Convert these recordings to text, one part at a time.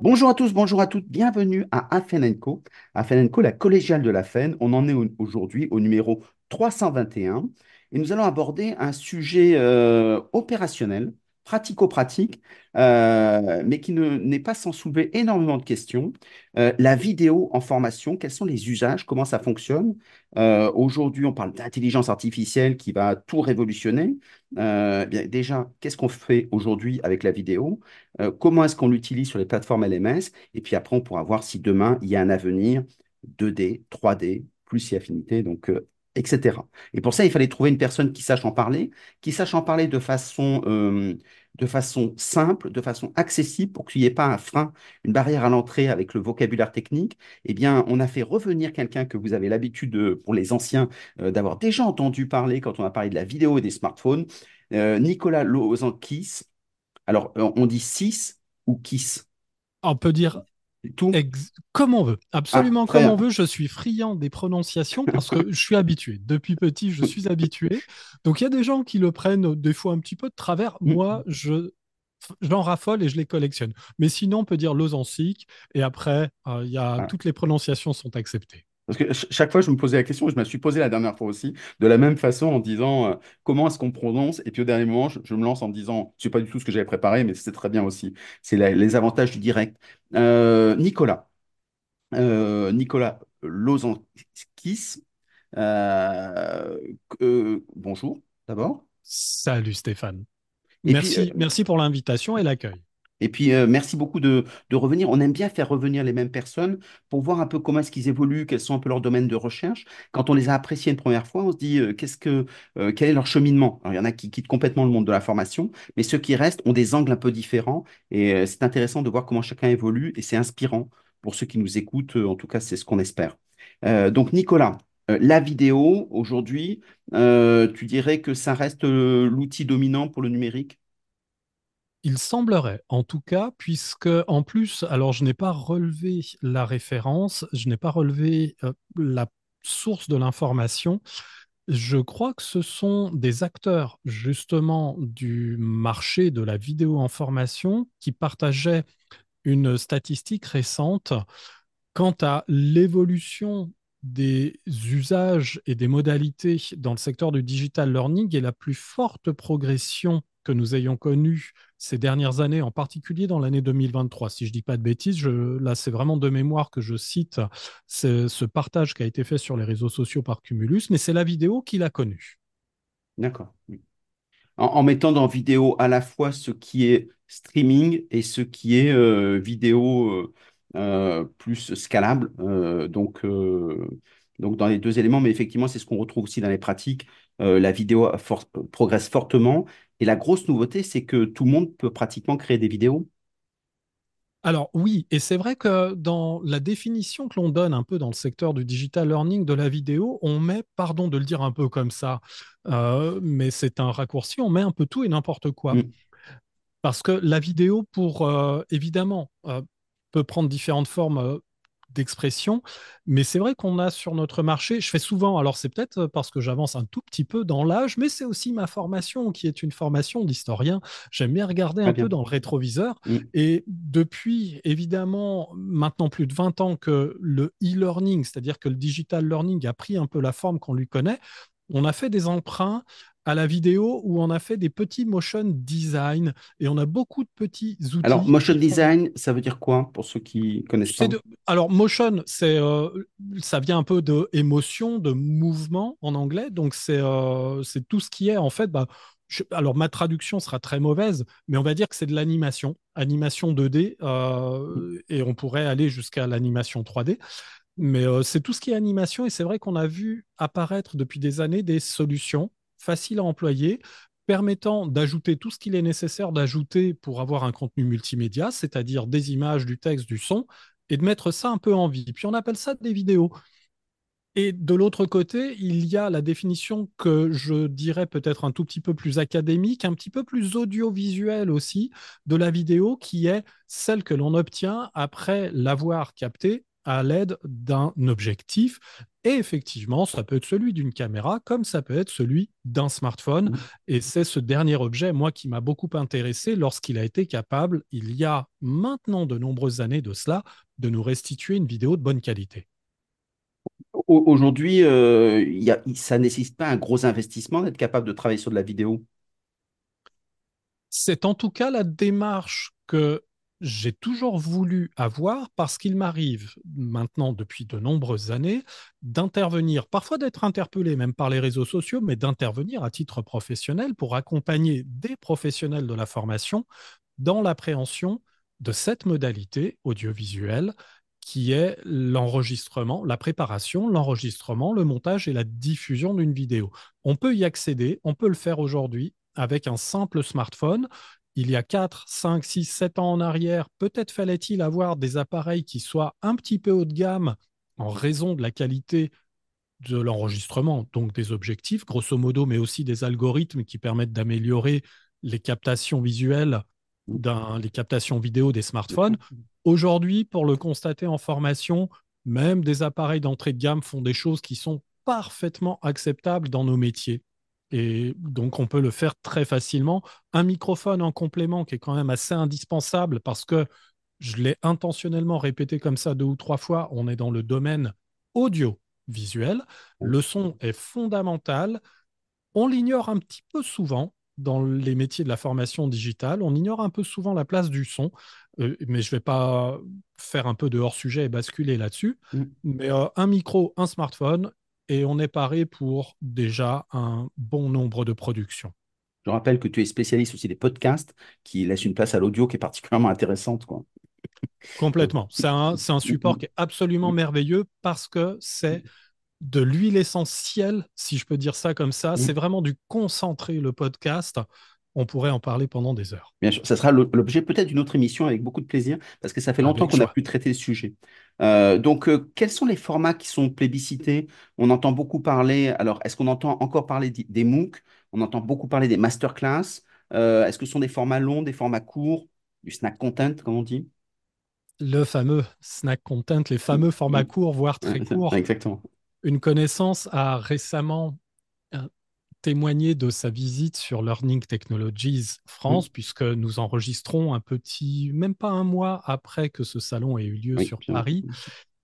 Bonjour à tous, bonjour à toutes, bienvenue à Afen Co. Afen Co, la collégiale de la FEN. On en est au- aujourd'hui au numéro 321 et nous allons aborder un sujet euh, opérationnel, pratico-pratique, euh, mais qui ne- n'est pas sans soulever énormément de questions. Euh, la vidéo en formation, quels sont les usages, comment ça fonctionne? Euh, aujourd'hui, on parle d'intelligence artificielle qui va tout révolutionner. Bien, déjà, qu'est-ce qu'on fait aujourd'hui avec la vidéo? Comment est-ce qu'on l'utilise sur les plateformes LMS? Et puis après, on pourra voir si demain, il y a un avenir 2D, 3D, plus si affinité, donc, etc. Et pour ça, il fallait trouver une personne qui sache en parler, qui sache en parler de façon, euh, de façon simple, de façon accessible, pour qu'il n'y ait pas un frein, une barrière à l'entrée avec le vocabulaire technique. Eh bien, on a fait revenir quelqu'un que vous avez l'habitude, de- pour les anciens, euh, d'avoir déjà entendu parler quand on a parlé de la vidéo et des smartphones. Euh, Nicolas Lozankis, alors, euh, on dit 6 ou kiss? On peut dire Tout? ex- comme on veut, Ah, absolument très comme on veut. Je suis friand des prononciations parce que je suis habitué. Depuis petit, je suis habitué. Donc il y a des gens qui le prennent euh, des fois un petit peu de travers. Moi, je j'en raffole et je les collectionne. Mais sinon, on peut dire Lausansic et après, euh, il y a Voilà. toutes les prononciations sont acceptées. Parce que ch- chaque fois, je me posais la question, je me suis posé la dernière fois aussi, de la même façon en disant euh, comment est-ce qu'on prononce, et puis au dernier moment, je, je me lance en me disant, c'est pas du tout ce que j'avais préparé, mais c'est très bien aussi. C'est les avantages du direct. Euh, Nicolas, euh, Nicolas Lozankis, bonjour d'abord. Salut Stéphane. Et puis, Merci, merci pour l'invitation et l'accueil. Et puis, euh, merci beaucoup de, revenir. On aime bien faire revenir les mêmes personnes pour voir un peu comment est-ce qu'ils évoluent, quels sont un peu leurs domaines de recherche. Quand on les a appréciés une première fois, on se dit euh, qu'est-ce que, euh, quel est leur cheminement? Alors, il y en a qui quittent complètement le monde de la formation, mais ceux qui restent ont des angles un peu différents. Et c'est intéressant de voir comment chacun évolue et c'est inspirant pour ceux qui nous écoutent. En tout cas, c'est ce qu'on espère. Donc, Nicolas, la vidéo, aujourd'hui, tu dirais que ça reste l'outil dominant pour le numérique? Il semblerait, en tout cas, puisque en plus, alors je n'ai pas relevé la référence, je n'ai pas relevé euh, la source de l'information. Je crois que ce sont des acteurs justement du marché de la vidéo en formation qui partageaient une statistique récente quant à l'évolution des usages et des modalités dans le secteur du digital learning et la plus forte progression que nous ayons connue ces dernières années, en particulier dans l'année 2023. Si je ne dis pas de bêtises, là c'est vraiment de mémoire que je cite ce, partage qui a été fait sur les réseaux sociaux par Cumulus, mais c'est la vidéo qui l'a connu. D'accord. en, mettant dans vidéo à la fois ce qui est streaming et ce qui est euh, vidéo euh, euh, plus scalable. Donc, dans les deux éléments, mais effectivement, c'est ce qu'on retrouve aussi dans les pratiques. Euh, la vidéo for- progresse fortement. Et la grosse nouveauté, c'est que tout le monde peut pratiquement créer des vidéos. Alors oui, et c'est vrai que dans la définition que l'on donne un peu dans le secteur du digital learning de la vidéo, on met, pardon de le dire un peu comme ça, euh, mais c'est un raccourci, on met un peu tout et n'importe quoi. Mm. Parce que la vidéo, pour euh, évidemment, peut prendre différentes formes d'expression, mais c'est vrai qu'on a sur notre marché, je fais souvent, alors c'est peut-être parce que j'avance un tout petit peu dans l'âge, mais c'est aussi ma formation qui est une formation d'historien. J'aime bien regarder un peu dans le rétroviseur. Mm. Et depuis, évidemment, maintenant plus de 20 ans que le e-learning, c'est-à-dire que le digital learning a pris un peu la forme qu'on lui connaît, on a fait des emprunts à la vidéo où on a fait des petits motion design et on a beaucoup de petits Alors, outils motion qui font design, ça veut dire quoi pour ceux qui connaissent pas? de- Alors, motion, c'est, euh, ça vient un peu de émotion, de mouvement en anglais. Donc, c'est euh, c'est tout ce qui est, en fait, bah, je- alors ma traduction sera très mauvaise, mais on va dire que c'est de l'animation, animation 2D, euh, et on pourrait aller jusqu'à l'animation 3D. Mais c'est tout ce qui est animation, et c'est vrai qu'on a vu apparaître depuis des années des solutions faciles à employer, permettant d'ajouter tout ce qu'il est nécessaire d'ajouter pour avoir un contenu multimédia, c'est-à-dire des images, du texte, du son, et de mettre ça un peu en vie. Puis on appelle ça des vidéos. Et de l'autre côté, il y a la définition que je dirais peut-être un tout petit peu plus académique, un petit peu plus audiovisuelle aussi de la vidéo, qui est celle que l'on obtient après l'avoir captée à l'aide d'un objectif. Et effectivement, ça peut être celui d'une caméra comme ça peut être celui d'un smartphone. Et c'est ce dernier objet, moi, qui m'a beaucoup intéressé lorsqu'il a été capable, il y a maintenant de nombreuses années de cela, de nous restituer une vidéo de bonne qualité. Au- Aujourd'hui, euh, ça nécessite pas un gros investissement d'être capable de travailler sur de la vidéo? C'est en tout cas la démarche que j'ai toujours voulu avoir parce qu'il m'arrive maintenant depuis de nombreuses années d'intervenir, parfois d'être interpellé même par les réseaux sociaux, mais d'intervenir à titre professionnel pour accompagner des professionnels de la formation dans l'appréhension de cette modalité audiovisuelle qui est l'enregistrement, la préparation, l'enregistrement, le montage et la diffusion d'une vidéo. On peut y accéder, on peut le faire aujourd'hui avec un simple smartphone. Il y a 4, 5, 6, 7 ans en arrière, peut-être fallait-il avoir des appareils qui soient un petit peu haut de gamme en raison de la qualité de l'enregistrement, donc des objectifs, grosso modo, mais aussi des algorithmes qui permettent d'améliorer les captations visuelles, les captations vidéo des smartphones. Aujourd'hui, pour le constater en formation, même des appareils d'entrée de gamme font des choses qui sont parfaitement acceptables dans nos métiers. Et donc, on peut le faire très facilement. Un microphone en complément qui est quand même assez indispensable parce que je l'ai intentionnellement répété comme ça deux ou trois fois. On est dans le domaine audio-visuel. Le son est fondamental. On l'ignore un petit peu souvent dans les métiers de la formation digitale. On ignore un peu souvent la place du son, euh, mais je ne vais pas faire un peu de hors-sujet et basculer là-dessus. Mm. Mais euh, un micro, un smartphone, et on est paré pour déjà un bon nombre de productions. Je rappelle que tu es spécialiste aussi des podcasts qui laissent une place à l'audio qui est particulièrement intéressante, quoi. Complètement. C'est un, support qui est absolument merveilleux parce que c'est de l'huile essentielle, si je peux dire ça comme ça. Mm. C'est vraiment du concentré, le podcast. On pourrait en parler pendant des heures. Bien sûr, ça sera l'objet peut-être d'une autre émission avec beaucoup de plaisir, parce que ça fait longtemps qu'on a joie. pu traiter le sujet. Euh, donc, euh, quels sont les formats qui sont plébiscités? On entend beaucoup parler, alors est-ce qu'on entend encore parler des MOOC? On entend beaucoup parler des masterclass. Euh, est-ce que ce sont des formats longs, des formats courts, du snack content, comme on dit? Le fameux snack content, les fameux formats courts, voire très courts. Exactement. Une connaissance a récemment témoigné de sa visite sur Learning Technologies France, puisque nous enregistrons un petit, même pas un mois après que ce salon ait eu lieu Oui, sur bien. Paris.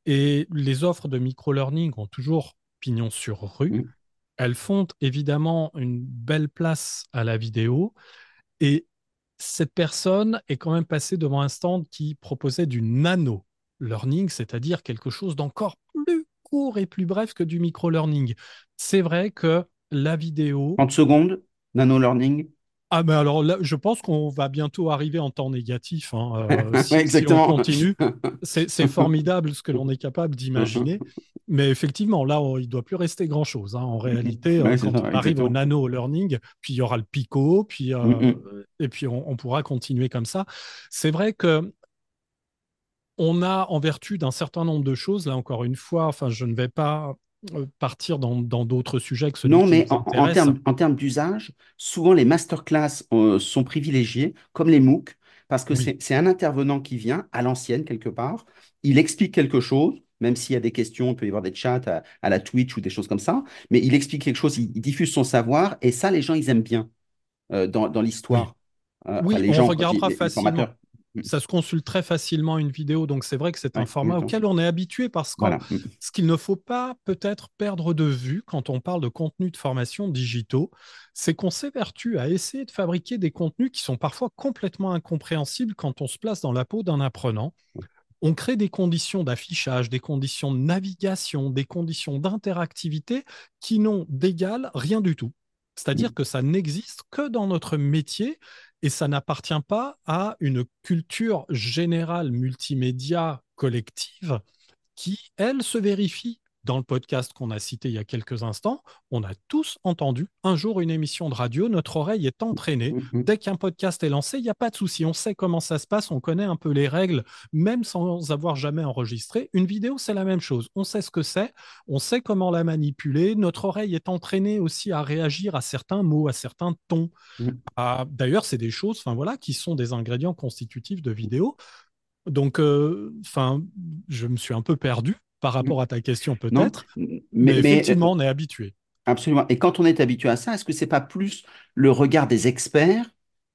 Et les offres de micro-learning ont toujours pignon sur rue. Elles font évidemment une belle place à la vidéo. Et cette personne est quand même passée devant un stand qui proposait du nano learning, c'est-à-dire quelque chose d'encore plus court et plus bref que du micro-learning. C'est vrai que la vidéo, 30 secondes, nano learning. ah ben alors là, je pense qu'on va bientôt arriver en temps négatif. hein, euh, si, si on exactement. continue, c'est formidable ce que l'on est capable d'imaginer. Mais effectivement, là, on- il ne doit plus rester grand-chose. hein. En réalité, Ouais, c'est quand ça, on arrive au exactement. nano learning, puis il y aura le pico, puis, euh, Mm, mm. et puis on, on pourra continuer comme ça. C'est vrai que on a, en vertu d'un certain nombre de choses, là encore une fois, enfin, je ne vais pas partir dans dans d'autres sujets que celui Non, mais en, termes, en termes d'usage, souvent les masterclass euh, sont privilégiés, comme les MOOC, parce que Oui. c'est un intervenant qui vient à l'ancienne quelque part, il explique quelque chose, même s'il y a des questions, il peut y avoir des chats à, à la Twitch ou des choses comme ça, mais il explique quelque chose, il, il diffuse son savoir, et ça, les gens, ils aiment bien euh, dans, dans Oui. l'histoire. Euh, enfin, Oui, les on gens, regardera facilement. Mm. Ça se consulte très facilement une vidéo, donc c'est vrai que c'est un format auquel on est habitué parce que Voilà. Ce qu'il ne faut pas peut-être perdre de vue quand on parle de contenus de formation digitaux, c'est qu'on s'évertue à essayer de fabriquer des contenus qui sont parfois complètement incompréhensibles quand on se place dans la peau d'un apprenant. On crée des conditions d'affichage, des conditions de navigation, des conditions d'interactivité qui n'ont d'égal rien du tout. C'est-à-dire Mm. que ça n'existe que dans notre métier et ça n'appartient pas à une culture générale multimédia collective qui, elle, se vérifie. Dans le podcast qu'on a cité il y a quelques instants, on a tous entendu un jour une émission de radio, notre oreille est entraînée. Mm, mm. Dès qu'un podcast est lancé, il n'y a pas de souci, on sait comment ça se passe, on connaît un peu les règles, même sans avoir jamais enregistré. Une vidéo, c'est la même chose. On sait ce que c'est, on sait comment la manipuler. Notre oreille est entraînée aussi à réagir à certains mots, à certains tons. Mm. à- D'ailleurs, c'est des choses, enfin voilà, qui sont des ingrédients constitutifs de vidéo. Donc, euh, je me suis un peu perdu par rapport à ta question peut-être, mais, effectivement, on est habitué. Absolument. Et quand on est habitué à ça, est-ce que c'est pas plus le regard des experts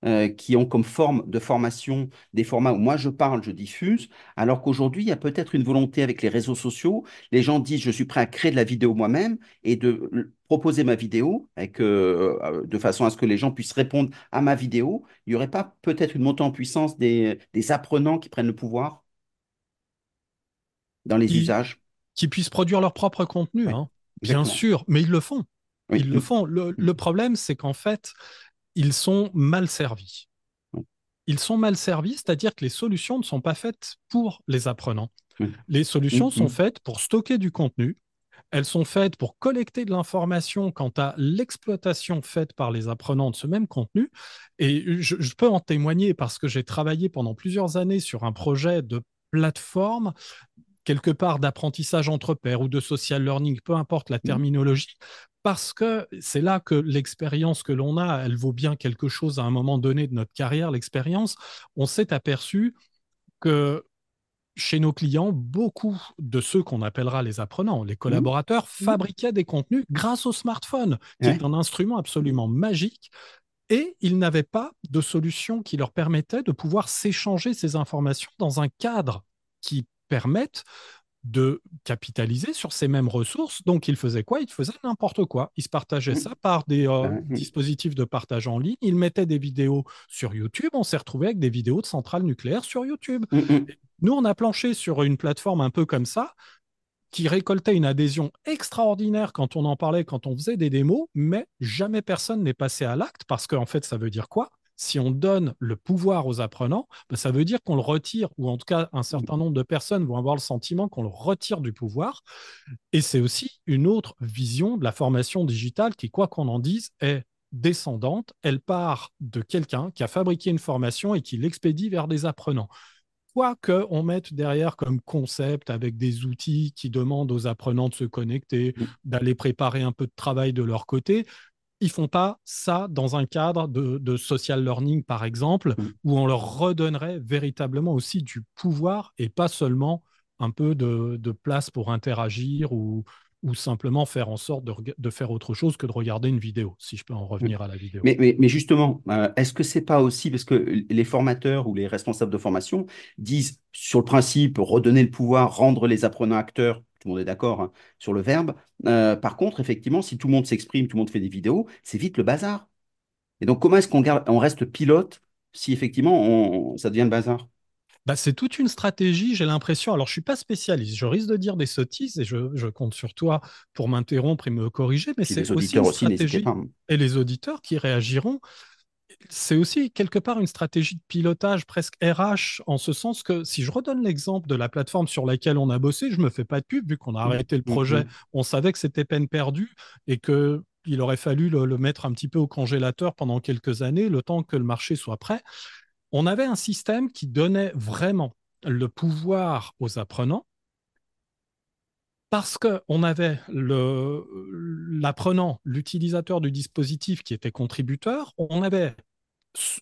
euh, qui ont comme forme de formation des formats où moi je parle, je diffuse, alors qu'aujourd'hui, il y a peut-être une volonté avec les réseaux sociaux. Les gens disent, je suis prêt à créer de la vidéo moi-même et de proposer ma vidéo avec, euh, euh, de façon à ce que les gens puissent répondre à ma vidéo. Il n'y aurait pas peut-être une montée en puissance des, des apprenants qui prennent le pouvoir? Dans les Qui, usages? qui puissent produire leur propre contenu, hein, bien sûr, mais ils le font. Oui. Ils le Mm. font. Le, Mm. le problème, c'est qu'en fait, ils sont mal servis. Ils sont mal servis, c'est-à-dire que les solutions ne sont pas faites pour les apprenants. Mm. Les Mm. solutions sont Mm. faites pour stocker du contenu, elles sont faites pour collecter de l'information quant à l'exploitation faite par les apprenants de ce même contenu. Et je, je peux en témoigner parce que j'ai travaillé pendant plusieurs années sur un projet de plateforme quelque part d'apprentissage entre pairs ou de social learning, peu importe la Mm. terminologie, parce que c'est là que l'expérience que l'on a, elle vaut bien quelque chose à un moment donné de notre carrière, l'expérience. On s'est aperçu que chez nos clients, beaucoup de ceux qu'on appellera les apprenants, les Mm. collaborateurs, Mm. fabriquaient des contenus grâce au smartphone, qui est un instrument absolument magique. Et ils n'avaient pas de solution qui leur permettait de pouvoir s'échanger ces informations dans un cadre qui permette de capitaliser sur ces mêmes ressources. Donc, ils faisaient quoi? Ils faisaient n'importe quoi. Ils se partageaient ça par des euh. Mm. dispositifs de partage en ligne. Ils mettaient des vidéos sur YouTube. On s'est retrouvé avec des vidéos de centrales nucléaires sur YouTube. Mm. Mm. Nous, on a planché sur une plateforme un peu comme ça, qui récoltait une adhésion extraordinaire quand on en parlait, quand on faisait des démos, mais jamais personne n'est passé à l'acte parce qu'en fait, ça veut dire quoi? Si on donne le pouvoir aux apprenants, ben, ça veut dire qu'on le retire, ou en tout cas, un certain nombre de personnes vont avoir le sentiment qu'on le retire du pouvoir. Et c'est aussi une autre vision de la formation digitale qui, quoi qu'on en dise, est descendante. Elle part de quelqu'un qui a fabriqué une formation et qui l'expédie vers des apprenants quoi qu'on mette derrière comme concept avec des outils qui demandent aux apprenants de se connecter, Mm. d'aller préparer un peu de travail de leur côté, ils font pas ça dans un cadre de, de social learning, par exemple, Mm. où on leur redonnerait véritablement aussi du pouvoir et pas seulement un peu de, de place pour interagir ou, ou simplement faire en sorte de, faire autre chose que de regarder une vidéo, si je peux en Mm. revenir à la vidéo. Mais, mais, mais justement, euh, est-ce que c'est pas aussi parce que les formateurs ou les responsables de formation disent sur le principe redonner le pouvoir, rendre les apprenants acteurs, tout le monde est d'accord hein, sur le verbe. Euh, par contre, effectivement, si tout le monde s'exprime, tout le monde fait des vidéos, c'est vite le bazar. Et donc, comment est-ce qu'on garde, on reste pilote si effectivement on- ça devient le bazar? Bah, c'est toute une stratégie, j'ai l'impression. Alors, je suis pas spécialiste, je risque de dire des sottises et je, je compte sur toi pour m'interrompre et me corriger, mais c'est aussi une aussi, stratégie, pas. hein. et les auditeurs qui réagiront, c'est aussi quelque part une stratégie de pilotage presque RH, en ce sens que si je redonne l'exemple de la plateforme sur laquelle on a bossé, je me fais pas de pub, vu qu'on a Mm, arrêté le mm, projet, mm, on savait que c'était peine perdue et que il aurait fallu le, le mettre un petit peu au congélateur pendant quelques années, le temps que le marché soit prêt. On avait un système qui donnait vraiment le pouvoir aux apprenants parce qu'on avait l'apprenant, l'utilisateur du dispositif qui était contributeur, on avait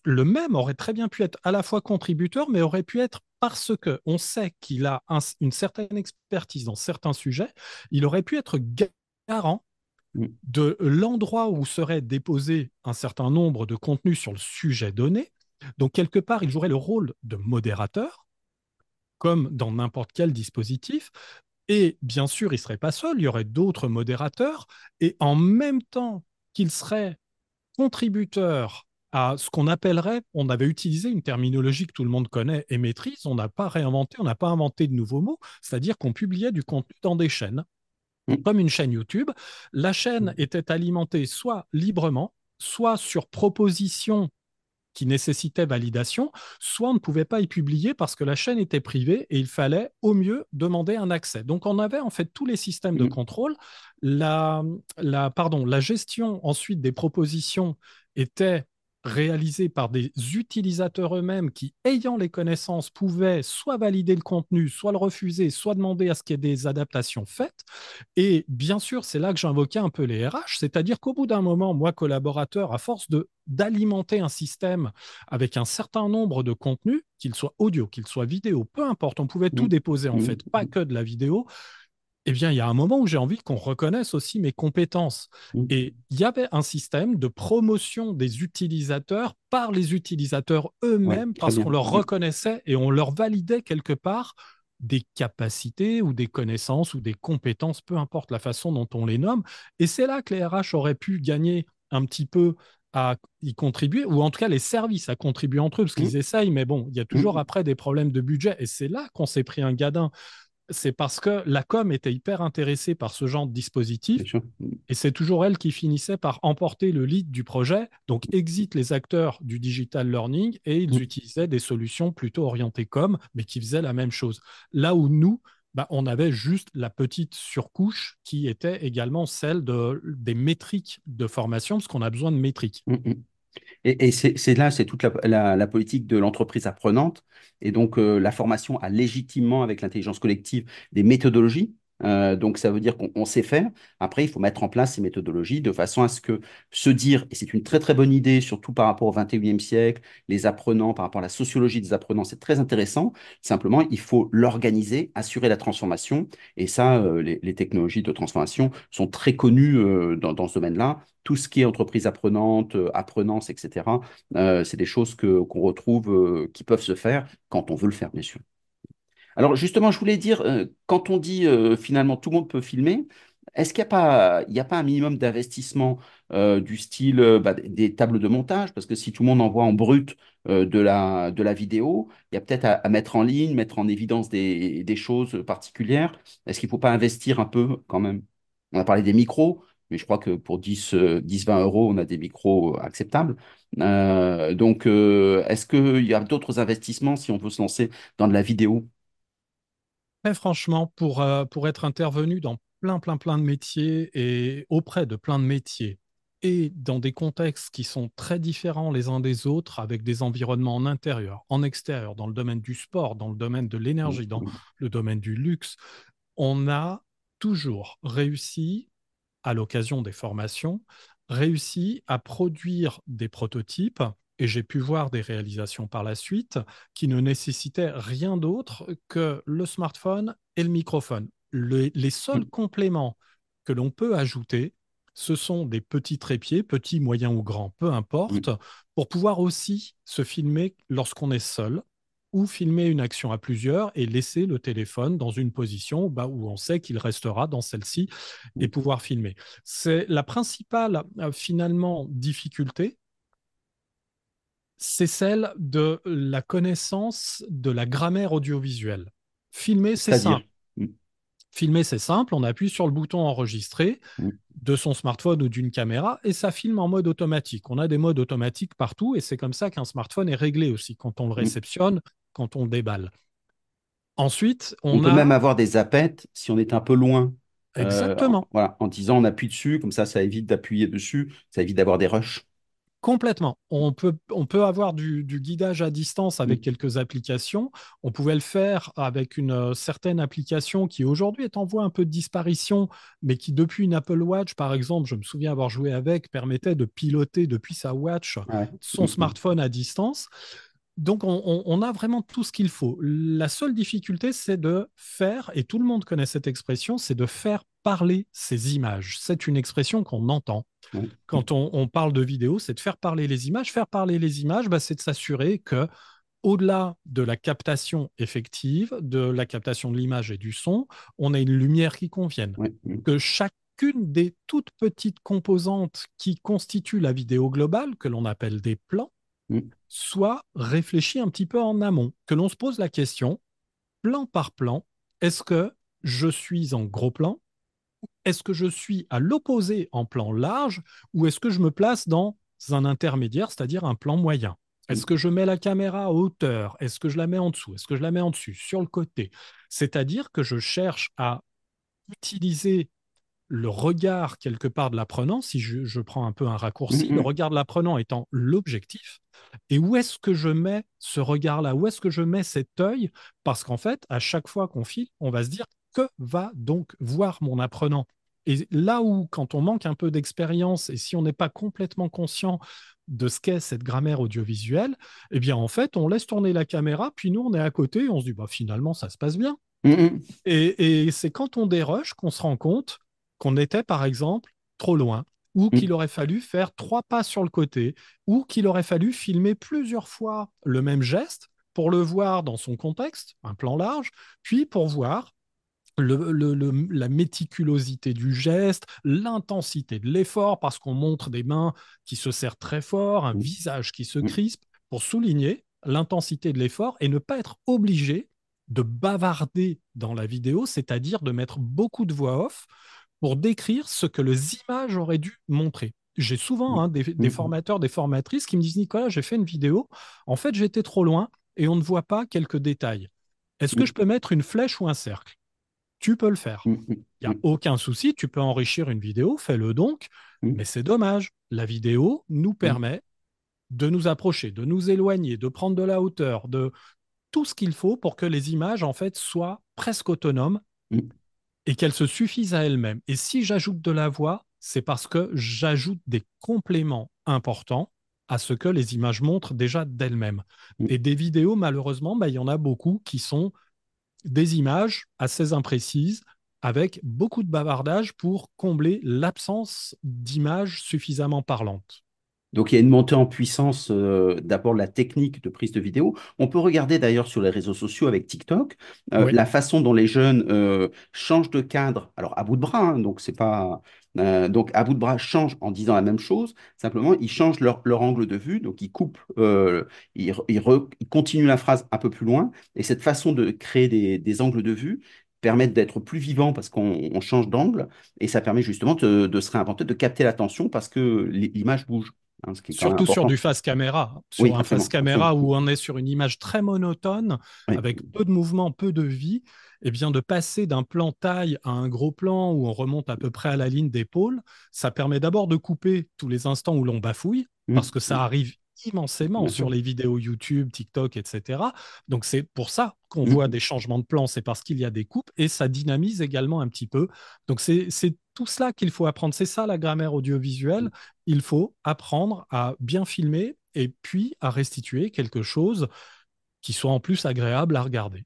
le même aurait très bien pu être à la fois contributeur, mais aurait pu être parce que on sait qu'il a un- une certaine expertise dans certains sujets, il aurait pu être garant mm, de l'endroit où serait déposé un certain nombre de contenus sur le sujet donné. Donc, quelque part, il jouerait le rôle de modérateur, comme dans n'importe quel dispositif. Et bien sûr, il ne serait pas seul, il y aurait d'autres modérateurs. Et en même temps qu'il serait contributeur à ce qu'on appellerait, on avait utilisé une terminologie que tout le monde connaît et maîtrise, on n'a pas réinventé, on n'a pas inventé de nouveaux mots, c'est-à-dire qu'on publiait du contenu dans des chaînes mm, comme une chaîne YouTube. La chaîne était alimentée soit librement, soit sur proposition qui nécessitait validation, soit on ne pouvait pas y publier parce que la chaîne était privée et il fallait au mieux demander un accès. Donc on avait en fait tous les systèmes de mm, contrôle. La, la, pardon, la gestion ensuite des propositions était réalisés par des utilisateurs eux-mêmes qui, ayant les connaissances, pouvaient soit valider le contenu, soit le refuser, soit demander à ce qu'il y ait des adaptations faites. Et bien sûr, c'est là que j'invoquais un peu les RH, c'est-à-dire qu'au bout d'un moment, moi, collaborateur, à force de d'alimenter un système avec un certain nombre de contenus, qu'il soit audio, qu'il soit vidéo, peu importe, on pouvait tout Mmh. déposer en Mmh. fait, pas que de la vidéo, eh bien, il y a un moment où j'ai envie qu'on reconnaisse aussi mes compétences. Mmh. Et il y avait un système de promotion des utilisateurs par les utilisateurs eux-mêmes Ouais, parce qu'on leur reconnaissait et on leur validait quelque part des capacités ou des connaissances ou des compétences, peu importe la façon dont on les nomme. Et c'est là que les RH auraient pu gagner un petit peu à y contribuer, ou en tout cas les services à contribuer entre eux, parce Mmh. qu'ils essayent, mais bon, il y a toujours Mmh. après des problèmes de budget. Et c'est là qu'on s'est pris un gadin c'est parce que la com était hyper intéressée par ce genre de dispositif et c'est toujours elle qui finissait par emporter le lead du projet. Donc, exit les acteurs du digital learning et ils Mmh. utilisaient des solutions plutôt orientées com, mais qui faisaient la même chose. Là où nous, bah, on avait juste la petite surcouche qui était également celle de, des métriques de formation, parce qu'on a besoin de métriques. Mmh, mmh. Et, c'est là, c'est toute la politique de l'entreprise apprenante. Et donc, euh, la formation a légitimement, avec l'intelligence collective, des méthodologies. Euh, donc, ça veut dire qu'on on sait faire. Après, il faut mettre en place ces méthodologies de façon à ce que se dire, et c'est une très très bonne idée, surtout par rapport au 21e siècle, les apprenants, par rapport à la sociologie des apprenants, c'est très intéressant. Simplement, il faut l'organiser, assurer la transformation. Et ça, euh, les, technologies de transformation sont très connues euh, dans, ce domaine-là tout ce qui est entreprise apprenante, apprenance, etc., c'est des choses qu'on retrouve qui peuvent se faire quand on veut le faire, bien sûr. Alors justement, je voulais dire, euh, quand on dit euh, finalement tout le monde peut filmer, est-ce qu'il n'y a pas, a pas un minimum d'investissement euh, du style bah, des tables de montage? Parce que si tout le monde envoie en brut de la, vidéo, il y a peut-être à, mettre en ligne, mettre en évidence des, des choses particulières. Est-ce qu'il ne faut pas investir un peu quand même? On a parlé des micros, mais je crois que pour 10, euh, 10-20 euros, on a des micros acceptables. Donc, est-ce qu'il y a d'autres investissements si on veut se lancer dans de la vidéo? Très franchement, pour, euh, pour être intervenu dans plein, plein, plein de métiers et auprès de plein de métiers et dans des contextes qui sont très différents les uns des autres, avec des environnements en intérieur, en extérieur, dans le domaine du sport, dans le domaine de l'énergie, dans le domaine du luxe, on a toujours réussi, à l'occasion des formations, réussi à produire des prototypes et j'ai pu voir des réalisations par la suite qui ne nécessitaient rien d'autre que le smartphone et le microphone. Le- les seuls Mm, compléments que l'on peut ajouter, ce sont des petits trépieds, petits, moyens ou grands, peu importe, pour pouvoir aussi se filmer lorsqu'on est seul ou filmer une action à plusieurs et laisser le téléphone dans une position bah, où on sait qu'il restera dans celle-ci et pouvoir filmer. C'est la principale, euh, finalement, difficulté, c'est celle de la connaissance de la grammaire audiovisuelle. Filmer, c'est simple. Filmer, c'est simple. On appuie sur le bouton enregistrer mm, de son smartphone ou d'une caméra et ça filme en mode automatique. On a des modes automatiques partout et c'est comme ça qu'un smartphone est réglé aussi quand on le mm. réceptionne, quand on le déballe. Ensuite, On on peut même avoir des zappettes si on est un peu loin. Euh, en- exactement voilà, en disant on appuie dessus, comme ça, ça évite d'appuyer dessus, ça évite d'avoir des rushs. Complètement. On peut, on peut avoir du, du guidage à distance avec Mm, quelques applications. On pouvait le faire avec une euh, certaine application qui aujourd'hui est en voie un peu de disparition, mais qui depuis une Apple Watch, par exemple, je me souviens avoir joué avec, permettait de piloter depuis sa Watch ouais. son Mm, mm, smartphone à distance. Donc, on, on- on a vraiment tout ce qu'il faut. La seule difficulté, c'est de faire, et tout le monde connaît cette expression, c'est de faire parler ces images. C'est une expression qu'on entend quand on, on parle de vidéo, c'est de faire parler les images. Faire parler les images, bah, c'est de s'assurer que, au-delà de la captation effective, de la captation de l'image et du son, on a une lumière qui convienne. Que chacune des toutes petites composantes qui constituent la vidéo globale, que l'on appelle des plans, mm, soit réfléchie un petit peu en amont. Que l'on se pose la question, plan par plan, est-ce que je suis en gros plan est-ce que je suis à l'opposé en plan large ou est-ce que je me place dans un intermédiaire, c'est-à-dire un plan moyen? Mm, Est-ce que je mets la caméra à hauteur? Est-ce que je la mets en dessous? Est-ce que je la mets en dessus? Sur le côté. C'est-à-dire que je cherche à utiliser le regard quelque part de l'apprenant, si je, je, prends un peu un raccourci, le regard de l'apprenant étant l'objectif, et où est-ce que je mets ce regard-là, où est-ce que je mets cet œil? Parce qu'en fait, à chaque fois qu'on file, on va se dire, que va donc voir mon apprenant? Et là où, quand on manque un peu d'expérience et si on n'est pas complètement conscient de ce qu'est cette grammaire audiovisuelle, eh bien, en fait, on laisse tourner la caméra, puis nous, on est à côté et on se dit, bah, finalement, ça se passe bien. Mm, mm. Et, et c'est quand on dérush qu'on se rend compte qu'on était, par exemple, trop loin, ou Mm. qu'il aurait fallu faire trois pas sur le côté, ou qu'il aurait fallu filmer plusieurs fois le même geste pour le voir dans son contexte, un plan large, puis pour voir le, le, le, la méticulosité du geste, l'intensité de l'effort, parce qu'on montre des mains qui se serrent très fort, un Mm. visage qui se Mm. crispe, pour souligner l'intensité de l'effort et ne pas être obligé de bavarder dans la vidéo, c'est-à-dire de mettre beaucoup de voix off pour décrire ce que les images auraient dû montrer. J'ai souvent hein, des, des, formateurs, des formatrices qui me disent Nicolas, j'ai fait une vidéo, en fait j'étais trop loin et on ne voit pas quelques détails. Est-ce que je peux mettre une flèche ou un cercle? Tu peux le faire. Mm, Il n'y a aucun souci, tu peux enrichir une vidéo, fais-le donc, Mm. mais c'est dommage. La vidéo nous permet de nous approcher, de nous éloigner, de prendre de la hauteur, de tout ce qu'il faut pour que les images, en fait, soient presque autonomes Mm. et qu'elles se suffisent à elles-mêmes. Et si j'ajoute de la voix, c'est parce que j'ajoute des compléments importants à ce que les images montrent déjà d'elles-mêmes. Mm. Et des vidéos, malheureusement, bah, il y en a beaucoup qui sont des images assez imprécises avec beaucoup de bavardage pour combler l'absence d'images suffisamment parlantes. Donc il y a une montée en puissance euh, d'abord de la technique de prise de vidéo. On peut regarder d'ailleurs sur les réseaux sociaux avec TikTok euh, Oui. la façon dont les jeunes euh, changent de cadre. Alors à bout de bras, hein, donc c'est pas euh, donc à bout de bras changent en disant la même chose. Simplement ils changent leur, leur angle de vue, donc ils coupent, euh, ils, ils, re- ils continuent la phrase un peu plus loin. Et cette façon de créer des, des angles de vue permettent d'être plus vivants parce qu'on on change d'angle et ça permet justement de, de se réinventer, de capter l'attention parce que l'image bouge. Hein, Surtout sur du face caméra, sur Oui, un face caméra absolument. où on est sur une image très monotone, Oui. avec peu de mouvement, peu de vie, et bien de passer d'un plan taille à un gros plan où on remonte à peu près à la ligne d'épaule, ça permet d'abord de couper tous les instants où l'on bafouille, Mm, parce que ça mm, arrive immensément bien sur sûr. les vidéos YouTube, TikTok, etc. Donc c'est pour ça qu'on Mm, voit des changements de plan, c'est parce qu'il y a des coupes et ça dynamise également un petit peu. Donc c'est tout cela qu'il faut apprendre. C'est ça la grammaire audiovisuelle. Il faut apprendre à bien filmer et puis à restituer quelque chose qui soit en plus agréable à regarder.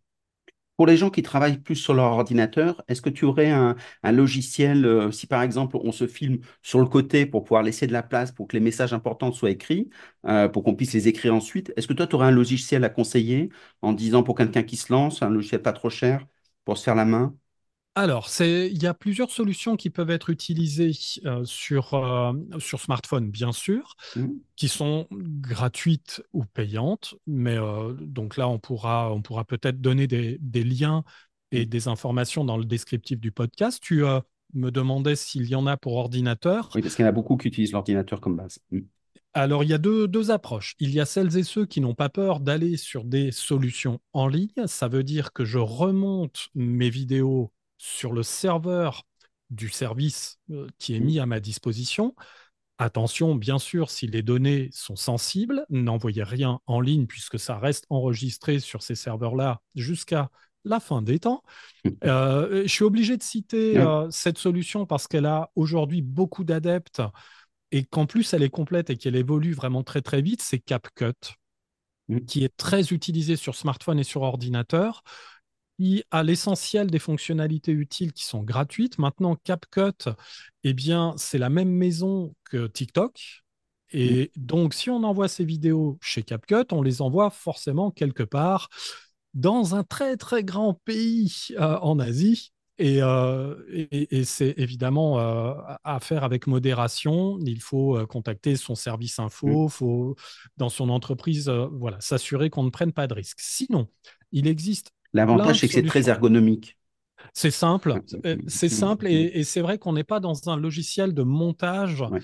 Pour les gens qui travaillent plus sur leur ordinateur, est-ce que tu aurais un, logiciel, euh, si par exemple on se filme sur le côté pour pouvoir laisser de la place pour que les messages importants soient écrits, euh, pour qu'on puisse les écrire ensuite, est-ce que toi tu aurais un logiciel à conseiller en disant pour quelqu'un qui se lance, un logiciel pas trop cher pour se faire la main? Alors, il y a plusieurs solutions qui peuvent être utilisées euh, sur, euh, sur smartphone, bien sûr, Mm, qui sont gratuites ou payantes. Mais euh, donc là, on pourra, on pourra peut-être donner des, des liens et des informations dans le descriptif du podcast. Tu me demandais s'il y en a pour ordinateur. Oui, parce qu'il y en a beaucoup qui utilisent l'ordinateur comme base. Mm, Alors, il y a deux, deux approches. Il y a celles et ceux qui n'ont pas peur d'aller sur des solutions en ligne. Ça veut dire que je remonte mes vidéos sur le serveur du service euh, qui est mis à ma disposition. Attention, bien sûr, si les données sont sensibles, n'envoyez rien en ligne puisque ça reste enregistré sur ces serveurs-là jusqu'à la fin des temps. Euh, je suis obligé de citer euh, cette solution parce qu'elle a aujourd'hui beaucoup d'adeptes et qu'en plus elle est complète et qu'elle évolue vraiment très très vite, c'est CapCut, Mm, qui est très utilisé sur smartphone et sur ordinateur, qui a l'essentiel des fonctionnalités utiles qui sont gratuites. Maintenant, CapCut, eh bien, c'est la même maison que TikTok. Et donc, si on envoie ces vidéos chez CapCut, on les envoie forcément quelque part dans un très très grand pays euh, en Asie. Et, euh, et, et c'est évidemment euh, à faire avec modération. Il faut euh, contacter son service info, faut dans son entreprise, voilà, s'assurer qu'on ne prenne pas de risques. Sinon, il existe L'avantage, c'est que c'est très ergonomique. C'est simple, euh, c'est simple et, et c'est vrai qu'on n'est pas dans un logiciel de montage ouais,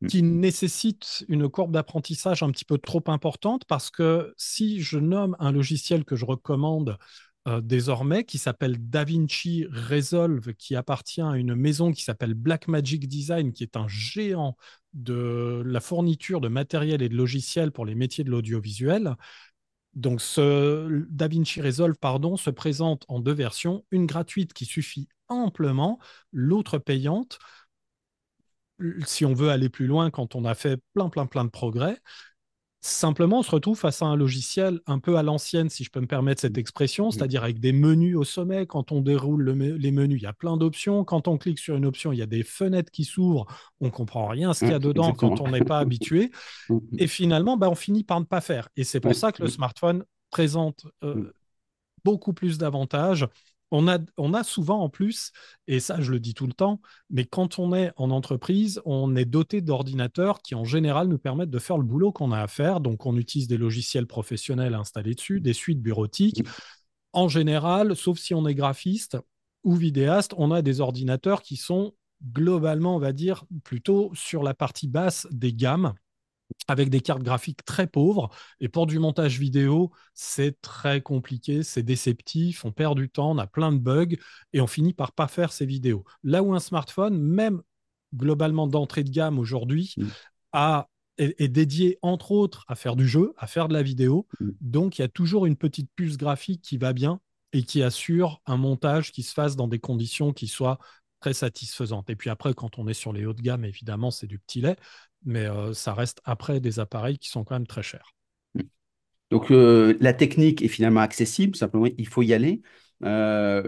mm, qui nécessite une courbe d'apprentissage un petit peu trop importante parce que si je nomme un logiciel que je recommande euh, désormais qui s'appelle DaVinci Resolve, qui appartient à une maison qui s'appelle Blackmagic Design, qui est un géant de la fourniture de matériel et de logiciels pour les métiers de l'audiovisuel. Donc, ce DaVinci Resolve, pardon, se présente en deux versions, une gratuite qui suffit amplement, l'autre payante si on veut aller plus loin quand on a fait plein, plein, plein de progrès. Simplement, on se retrouve face à un logiciel un peu à l'ancienne, si je peux me permettre cette expression, Mmh. c'est-à-dire avec des menus au sommet. Quand on déroule le me- les menus, il y a plein d'options. Quand on clique sur une option, il y a des fenêtres qui s'ouvrent. On comprend rien ce qu'il y a Ouais, dedans quand on n'est pas habitué. Mmh, Et finalement, bah, on finit par ne pas faire. Et c'est pour ça que le mmh, smartphone présente mmh, euh, beaucoup plus d'avantages. On a, on a souvent en plus, et ça je le dis tout le temps, mais quand on est en entreprise, on est doté d'ordinateurs qui en général nous permettent de faire le boulot qu'on a à faire. Donc on utilise des logiciels professionnels installés dessus, des suites bureautiques. En général, sauf si on est graphiste ou vidéaste, on a des ordinateurs qui sont globalement, on va dire, plutôt sur la partie basse des gammes avec des cartes graphiques très pauvres. Et pour du montage vidéo, c'est très compliqué, c'est déceptif, on perd du temps, on a plein de bugs et on finit par pas faire ces vidéos. Là où un smartphone, même globalement d'entrée de gamme aujourd'hui, mmh, a, est, est dédié entre autres à faire du jeu, à faire de la vidéo. mmh. Donc il y a toujours une petite puce graphique qui va bien et qui assure un montage qui se fasse dans des conditions qui soient très satisfaisantes. Et puis après, quand on est sur les hauts de gamme, évidemment, c'est du petit lait mais euh, ça reste après des appareils qui sont quand même très chers. Donc, euh, la technique est finalement accessible, simplement, il faut y aller. Euh,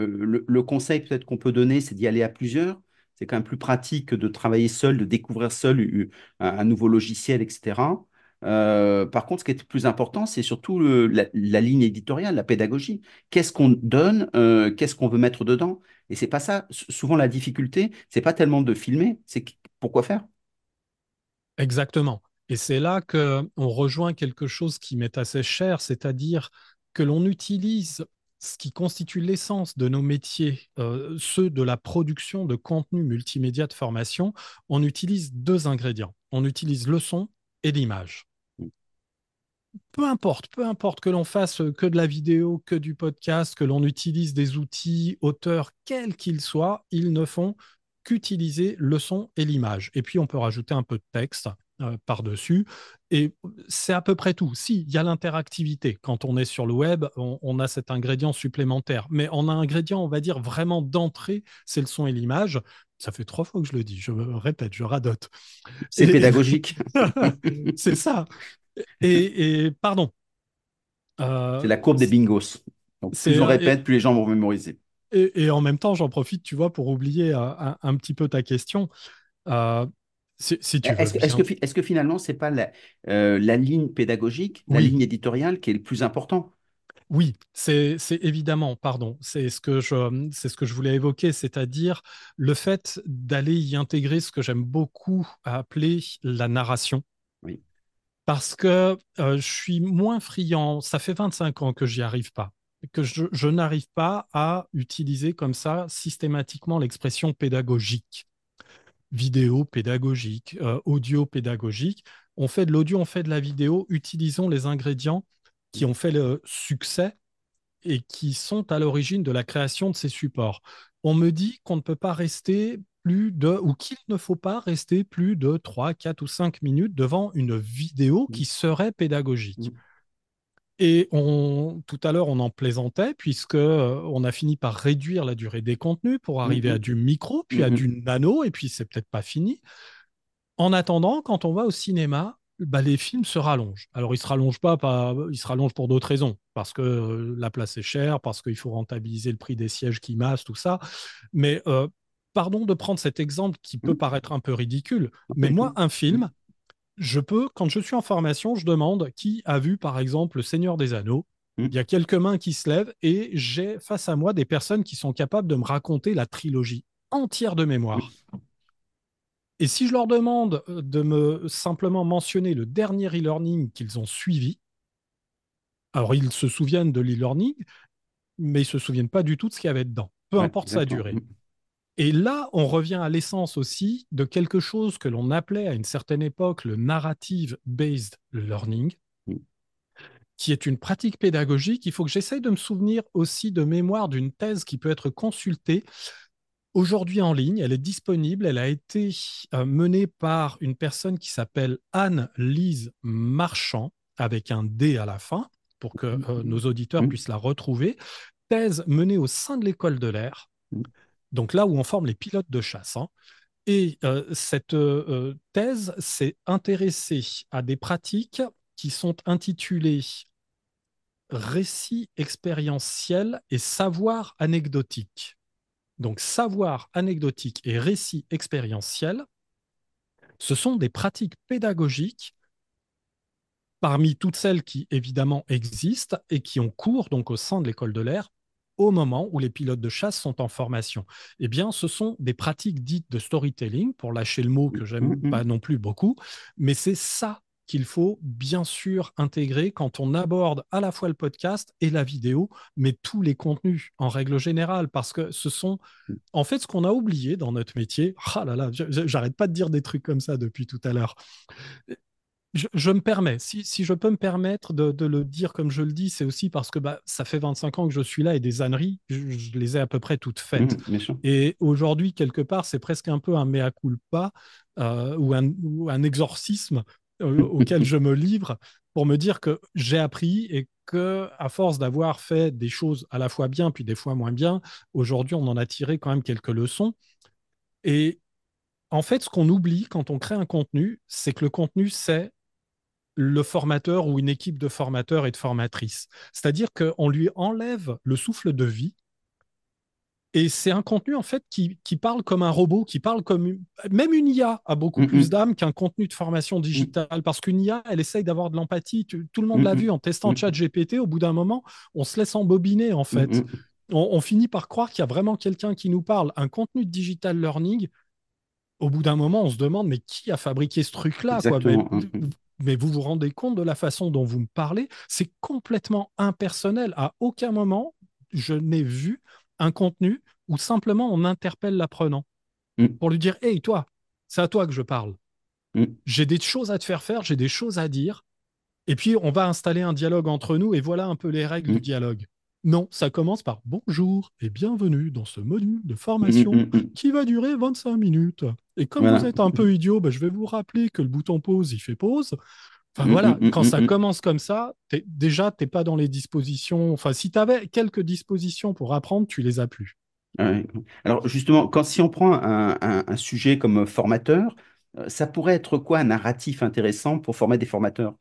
le, conseil peut-être qu'on peut donner, c'est d'y aller à plusieurs. C'est quand même plus pratique que de travailler seul, de découvrir seul un, nouveau logiciel, etc. Par contre, ce qui est plus important, c'est surtout la, ligne éditoriale, la pédagogie. Qu'est-ce qu'on donne, qu'est-ce qu'on veut mettre dedans? Et c'est pas ça. Souvent, la difficulté, c'est pas tellement de filmer, c'est qu- pourquoi faire? Exactement. Et c'est là qu'on rejoint quelque chose qui m'est assez cher, c'est-à-dire que l'on utilise ce qui constitue l'essence de nos métiers, euh, ceux de la production de contenu multimédia de formation, on utilise deux ingrédients. On utilise le son et l'image. peu importe, peu importe que l'on fasse que de la vidéo, que du podcast, que l'on utilise des outils auteurs, quels qu'ils soient, ils ne font qu'utiliser le son et l'image. Et puis, on peut rajouter un peu de texte euh, par-dessus. Et c'est à peu près tout. Si, il y a l'interactivité. Quand on est sur le web, on, on a cet ingrédient supplémentaire. Mais on a un ingrédient, on va dire, vraiment d'entrée, c'est le son et l'image. Ça fait trois fois que je le dis, je me répète, je radote. C'est Et- pédagogique. c'est ça. Et, et pardon. C'est Euh, la courbe des bingos. Donc, plus c'est, on euh, et, répète, plus les gens vont mémoriser. Et- et en même temps, j'en profite, tu vois, pour oublier euh, un, un petit peu ta question. Euh, si, si Est-ce que, finalement, c'est pas la, euh, la ligne pédagogique, la ligne éditoriale qui est le plus important? oui, c'est, évidemment, pardon, c'est ce que je, c'est ce que je voulais évoquer, c'est-à-dire le fait d'aller y intégrer ce que j'aime beaucoup appeler la narration. Oui. Parce que euh, je suis moins friand, ça fait 25 ans que j'y arrive pas, que je, je n'arrive pas à utiliser comme ça systématiquement l'expression pédagogique, vidéo pédagogique, euh, audio pédagogique. On fait de l'audio, on fait de la vidéo, utilisons les ingrédients qui ont fait le succès et qui sont à l'origine de la création de ces supports. On me dit qu'on ne peut pas rester plus de, ou qu'il ne faut pas rester plus de 3, 4 ou 5 minutes devant une vidéo qui serait pédagogique. Et on, tout à l'heure, on en plaisantait, puisque euh, on a fini par réduire la durée des contenus pour arriver à du micro, puis à Mhm. du nano, et puis c'est peut-être pas fini. En attendant, quand on va au cinéma, bah, les films se rallongent. Alors, ils se rallongent pas, pas ils se rallongent pour d'autres raisons, parce que euh, la place est chère, parce qu'il faut rentabiliser le prix des sièges qui massent, tout ça. Mais euh, pardon de prendre cet exemple qui peut Mhm. paraître un peu ridicule, mais moi, un film, je peux, quand je suis en formation, je demande qui a vu, par exemple, Le Seigneur des Anneaux. Mhm. Il y a quelques mains qui se lèvent et j'ai face à moi des personnes qui sont capables de me raconter la trilogie entière de mémoire. Et si je leur demande euh, de me simplement mentionner le dernier e-learning qu'ils ont suivi, alors ils se souviennent de l'e-learning, mais ils se souviennent pas du tout de ce qu'il y avait dedans, peu Ouais, importe sa durée. Et là, on revient à l'essence aussi de quelque chose que l'on appelait à une certaine époque le narrative-based learning, Mhm. qui est une pratique pédagogique. Il faut que j'essaye de me souvenir aussi de mémoire d'une thèse qui peut être consultée aujourd'hui en ligne. Elle est disponible. Elle a été euh, menée par une personne qui s'appelle Anne-Lise Marchand, avec un D à la fin, pour que euh, nos auditeurs Mhm. puissent la retrouver. Thèse menée au sein de l'école de l'air. Donc là où on forme les pilotes de chasse. hein. Et euh, cette euh, thèse s'est intéressée à des pratiques qui sont intitulées récit expérientiel et savoir anecdotique. Donc savoir anecdotique et récit expérientiel, ce sont des pratiques pédagogiques parmi toutes celles qui évidemment existent et qui ont cours donc au sein de l'école de l'air au moment où les pilotes de chasse sont en formation. Eh bien, ce sont des pratiques dites de storytelling, pour lâcher le mot que j'aime Mhm. pas non plus beaucoup, mais c'est ça qu'il faut bien sûr intégrer quand on aborde à la fois le podcast et la vidéo, mais tous les contenus en règle générale, parce que ce sont en fait ce qu'on a oublié dans notre métier. Ah là là, j'arrête pas de dire des trucs comme ça depuis tout à l'heure. Je, je me permets, si, si je peux me permettre de, de le dire comme je le dis, c'est aussi parce que bah, ça fait 25 ans que je suis là et des âneries, je, je les ai à peu près toutes faites. Bien sûr. Et aujourd'hui, quelque part, c'est presque un peu un mea culpa euh, ou, un, ou un exorcisme euh, auquel je me livre pour me dire que j'ai appris et que, à force d'avoir fait des choses à la fois bien puis des fois moins bien, aujourd'hui, on en a tiré quand même quelques leçons. Et en fait, ce qu'on oublie quand on crée un contenu, c'est que le contenu, c'est le formateur ou une équipe de formateurs et de formatrices. C'est-à-dire qu'on lui enlève le souffle de vie. Et c'est un contenu en fait qui, qui, parle comme un robot, qui parle comme même une IA a beaucoup Mhm. plus d'âme qu'un contenu de formation digitale parce qu'une IA elle essaye d'avoir de l'empathie. Tout le monde l'a vu en testant. ChatGPT. Au bout d'un moment, on se laisse embobiner en fait. On, on finit par croire qu'il y a vraiment quelqu'un qui nous parle. Un contenu de digital learning, au bout d'un moment, on se demande mais qui a fabriqué ce truc-là mais, vous vous rendez compte de la façon dont vous me parlez C'est complètement impersonnel. À aucun moment, je n'ai vu un contenu où simplement on interpelle l'apprenant Mm. pour lui dire Hey, toi, c'est à toi que je parle. Mm. J'ai des choses à te faire faire, j'ai des choses à dire. Et puis, on va installer un dialogue entre nous et voilà un peu les règles Mm. du dialogue. Non, ça commence par bonjour et bienvenue dans ce module de formation mhm, mhm. qui va durer 25 minutes. Et comme Voilà. vous êtes un peu idiot, ben, je vais vous rappeler que le bouton pause, il fait pause. Enfin Mm, voilà, mm, quand mm, ça mm. commence comme ça, t'es- déjà, tu n'es pas dans les dispositions. Enfin, si tu avais quelques dispositions pour apprendre, tu les as plus. Ouais. Alors justement, quand si on prend un, un- un sujet comme formateur, euh, ça pourrait être quoi un narratif intéressant pour former des formateurs?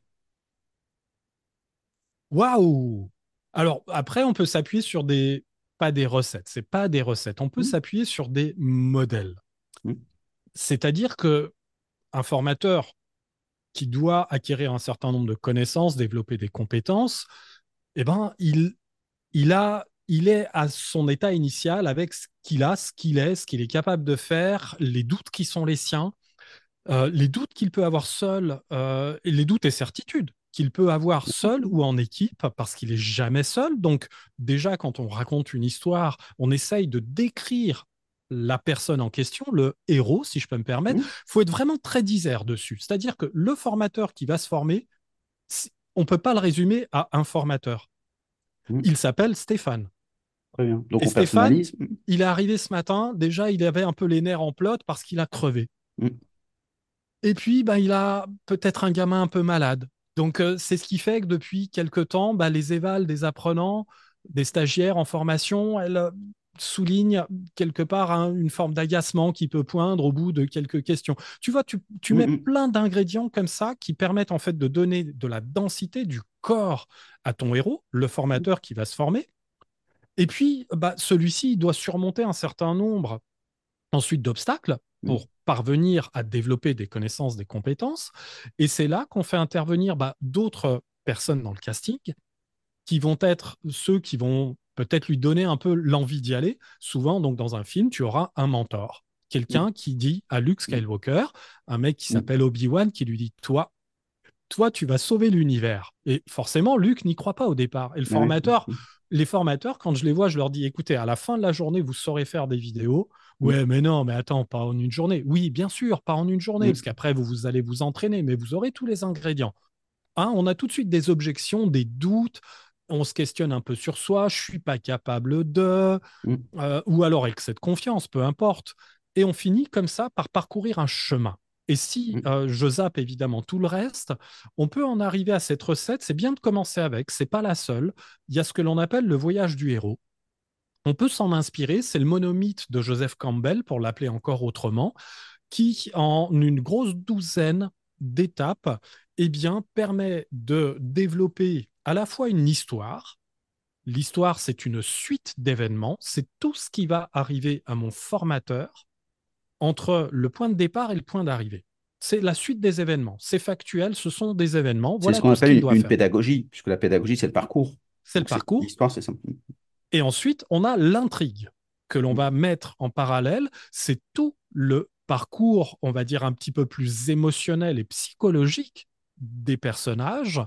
Waouh! Alors après, on peut s'appuyer sur des, pas des recettes, c'est pas des recettes. On peut Mm, s'appuyer sur des modèles. mm, C'est-à-dire que un formateur qui doit acquérir un certain nombre de connaissances, développer des compétences, eh ben, il, il a, il est à son état initial avec ce qu'il a, ce qu'il est, ce qu'il est capable de faire, les doutes qui sont les siens, euh, les doutes qu'il peut avoir seul, euh, et les doutes et certitudes qu'il peut avoir seul ou en équipe, parce qu'il est jamais seul. Donc déjà, quand on raconte une histoire, on essaye de décrire la personne en question, le héros, si je peux me permettre. Il faut être vraiment très disert dessus. C'est-à-dire que le formateur qui va se former, on ne peut pas le résumer à un formateur. Il s'appelle Stéphane. Très bien. Donc Et on Stéphane, il est arrivé ce matin, déjà il avait un peu les nerfs en plot parce qu'il a crevé. mm. Et puis, bah, il a peut-être un gamin un peu malade. Donc, euh, c'est ce qui fait que depuis quelque temps, bah, les évals des apprenants, des stagiaires en formation, elles euh, soulignent quelque part hein, une forme d'agacement qui peut poindre au bout de quelques questions. Tu vois, tu, tu Mm, mets mm. plein d'ingrédients comme ça qui permettent en fait de donner de la densité du corps à ton héros, le formateur qui va se former. Et puis, bah, celui-ci, doit surmonter un certain nombre ensuite d'obstacles Mm. pour parvenir à développer des connaissances, des compétences. Et c'est là qu'on fait intervenir bah, d'autres personnes dans le casting qui vont être ceux qui vont peut-être lui donner un peu l'envie d'y aller. Souvent, donc dans un film, tu auras un mentor, quelqu'un qui dit à Luke Skywalker, un mec qui Mm. s'appelle Obi-Wan, qui lui dit Toi, toi, tu vas sauver l'univers. Et forcément, Luke n'y croit pas au départ. Et le formateur, Mm, les formateurs, quand je les vois, je leur dis écoutez, à la fin de la journée, vous saurez faire des vidéos. Ouais, mais non, mais attends, pas en une journée. Oui, bien sûr, pas en une journée, parce qu'après, vous, vous allez vous entraîner, mais vous aurez tous les ingrédients. hein, on a tout de suite des objections, des doutes, on se questionne un peu sur soi, je suis pas capable de, Mm, euh, ou alors excès de confiance, peu importe. Et on finit comme ça par parcourir un chemin. Et si mm. euh, je zappe évidemment tout le reste, on peut en arriver à cette recette. C'est bien de commencer avec, c'est pas la seule. Il y a ce que l'on appelle le voyage du héros. On peut s'en inspirer, c'est le monomythe de Joseph Campbell, pour l'appeler encore autrement, qui, en une grosse douzaine d'étapes, eh bien, permet de développer à la fois une histoire. L'histoire, c'est une suite d'événements, c'est tout ce qui va arriver à mon formateur entre le point de départ et le point d'arrivée. C'est la suite des événements, c'est factuel, ce sont des événements, C'est ce voilà qu'on ce appelle une, doit une pédagogie, puisque la pédagogie, c'est le parcours. C'est le parcours, l'histoire, c'est ça. Et ensuite, on a l'intrigue que l'on va mettre en parallèle. C'est tout le parcours, on va dire, un petit peu plus émotionnel et psychologique des personnages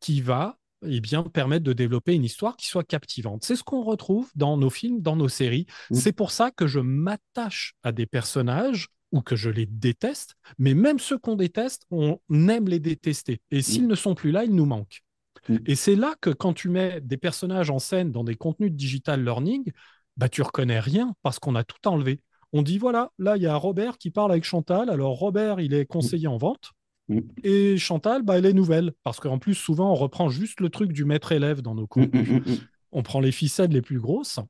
qui va eh bien, permettre de développer une histoire qui soit captivante. C'est ce qu'on retrouve dans nos films, dans nos séries. Mm, C'est pour ça que je m'attache à des personnages ou que je les déteste, mais même ceux qu'on déteste, on aime les détester. Et s'ils mm, ne sont plus là, ils nous manquent. Mm, Et c'est là que quand tu mets des personnages en scène dans des contenus de digital learning, bah tu reconnais rien parce qu'on a tout enlevé. On dit voilà, là il y a Robert qui parle avec Chantal. Alors Robert, il est conseiller en vente mm, et Chantal, bah, elle est nouvelle parce qu'en plus souvent on reprend juste le truc du maître-élève dans nos mm, mm, contenus. mm, mm, On prend les ficelles les plus grosses.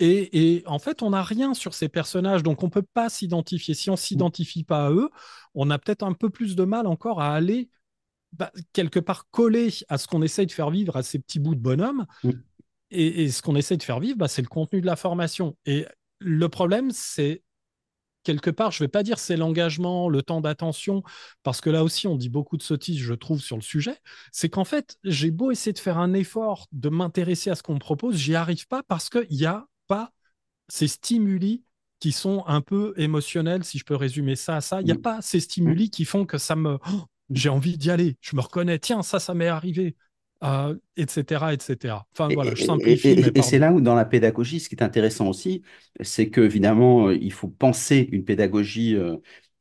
Et, et en fait, on n'a rien sur ces personnages, donc on ne peut pas s'identifier. Si on ne mm, s'identifie pas à eux, on a peut-être un peu plus de mal encore à aller bah, quelque part coller à ce qu'on essaye de faire vivre à ces petits bouts de bonhomme. mm. Et, et ce qu'on essaye de faire vivre, bah, c'est le contenu de la formation. Et le problème, c'est quelque part, je ne vais pas dire c'est l'engagement, le temps d'attention, parce que là aussi, on dit beaucoup de sottises, je trouve, sur le sujet. C'est qu'en fait, j'ai beau essayer de faire un effort de m'intéresser à ce qu'on me propose, j'y arrive pas parce qu'il n'y a pas ces stimuli qui sont un peu émotionnels, si je peux résumer ça à ça. Il n'y a mm, pas ces mm, stimuli qui font que ça me... oh, mm. J'ai envie d'y aller, je me reconnais, tiens, ça, ça m'est arrivé, euh, etc., etc. Enfin, Et, voilà, je et- simplifie, et- mais et- et c'est là où, dans la pédagogie, ce qui est intéressant aussi, c'est que évidemment, euh, il faut penser une pédagogie euh,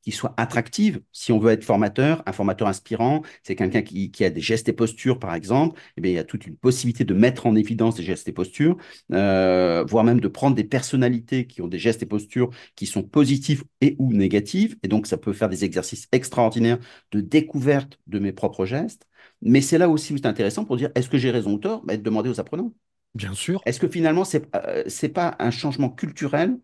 qui soit attractive. Si on veut être formateur, un formateur inspirant, c'est quelqu'un qui, qui a des gestes et postures, par exemple. Eh bien, il y a toute une possibilité de mettre en évidence des gestes et postures, euh, voire même de prendre des personnalités qui ont des gestes et postures qui sont positifs et ou négatifs. Et donc, ça peut faire des exercices extraordinaires de découverte de mes propres gestes. Mais c'est là aussi où c'est intéressant pour dire est-ce que j'ai raison ou tort? Bah, De demander aux apprenants. Bien sûr, Est-ce que finalement, c'est euh, c'est pas un changement culturel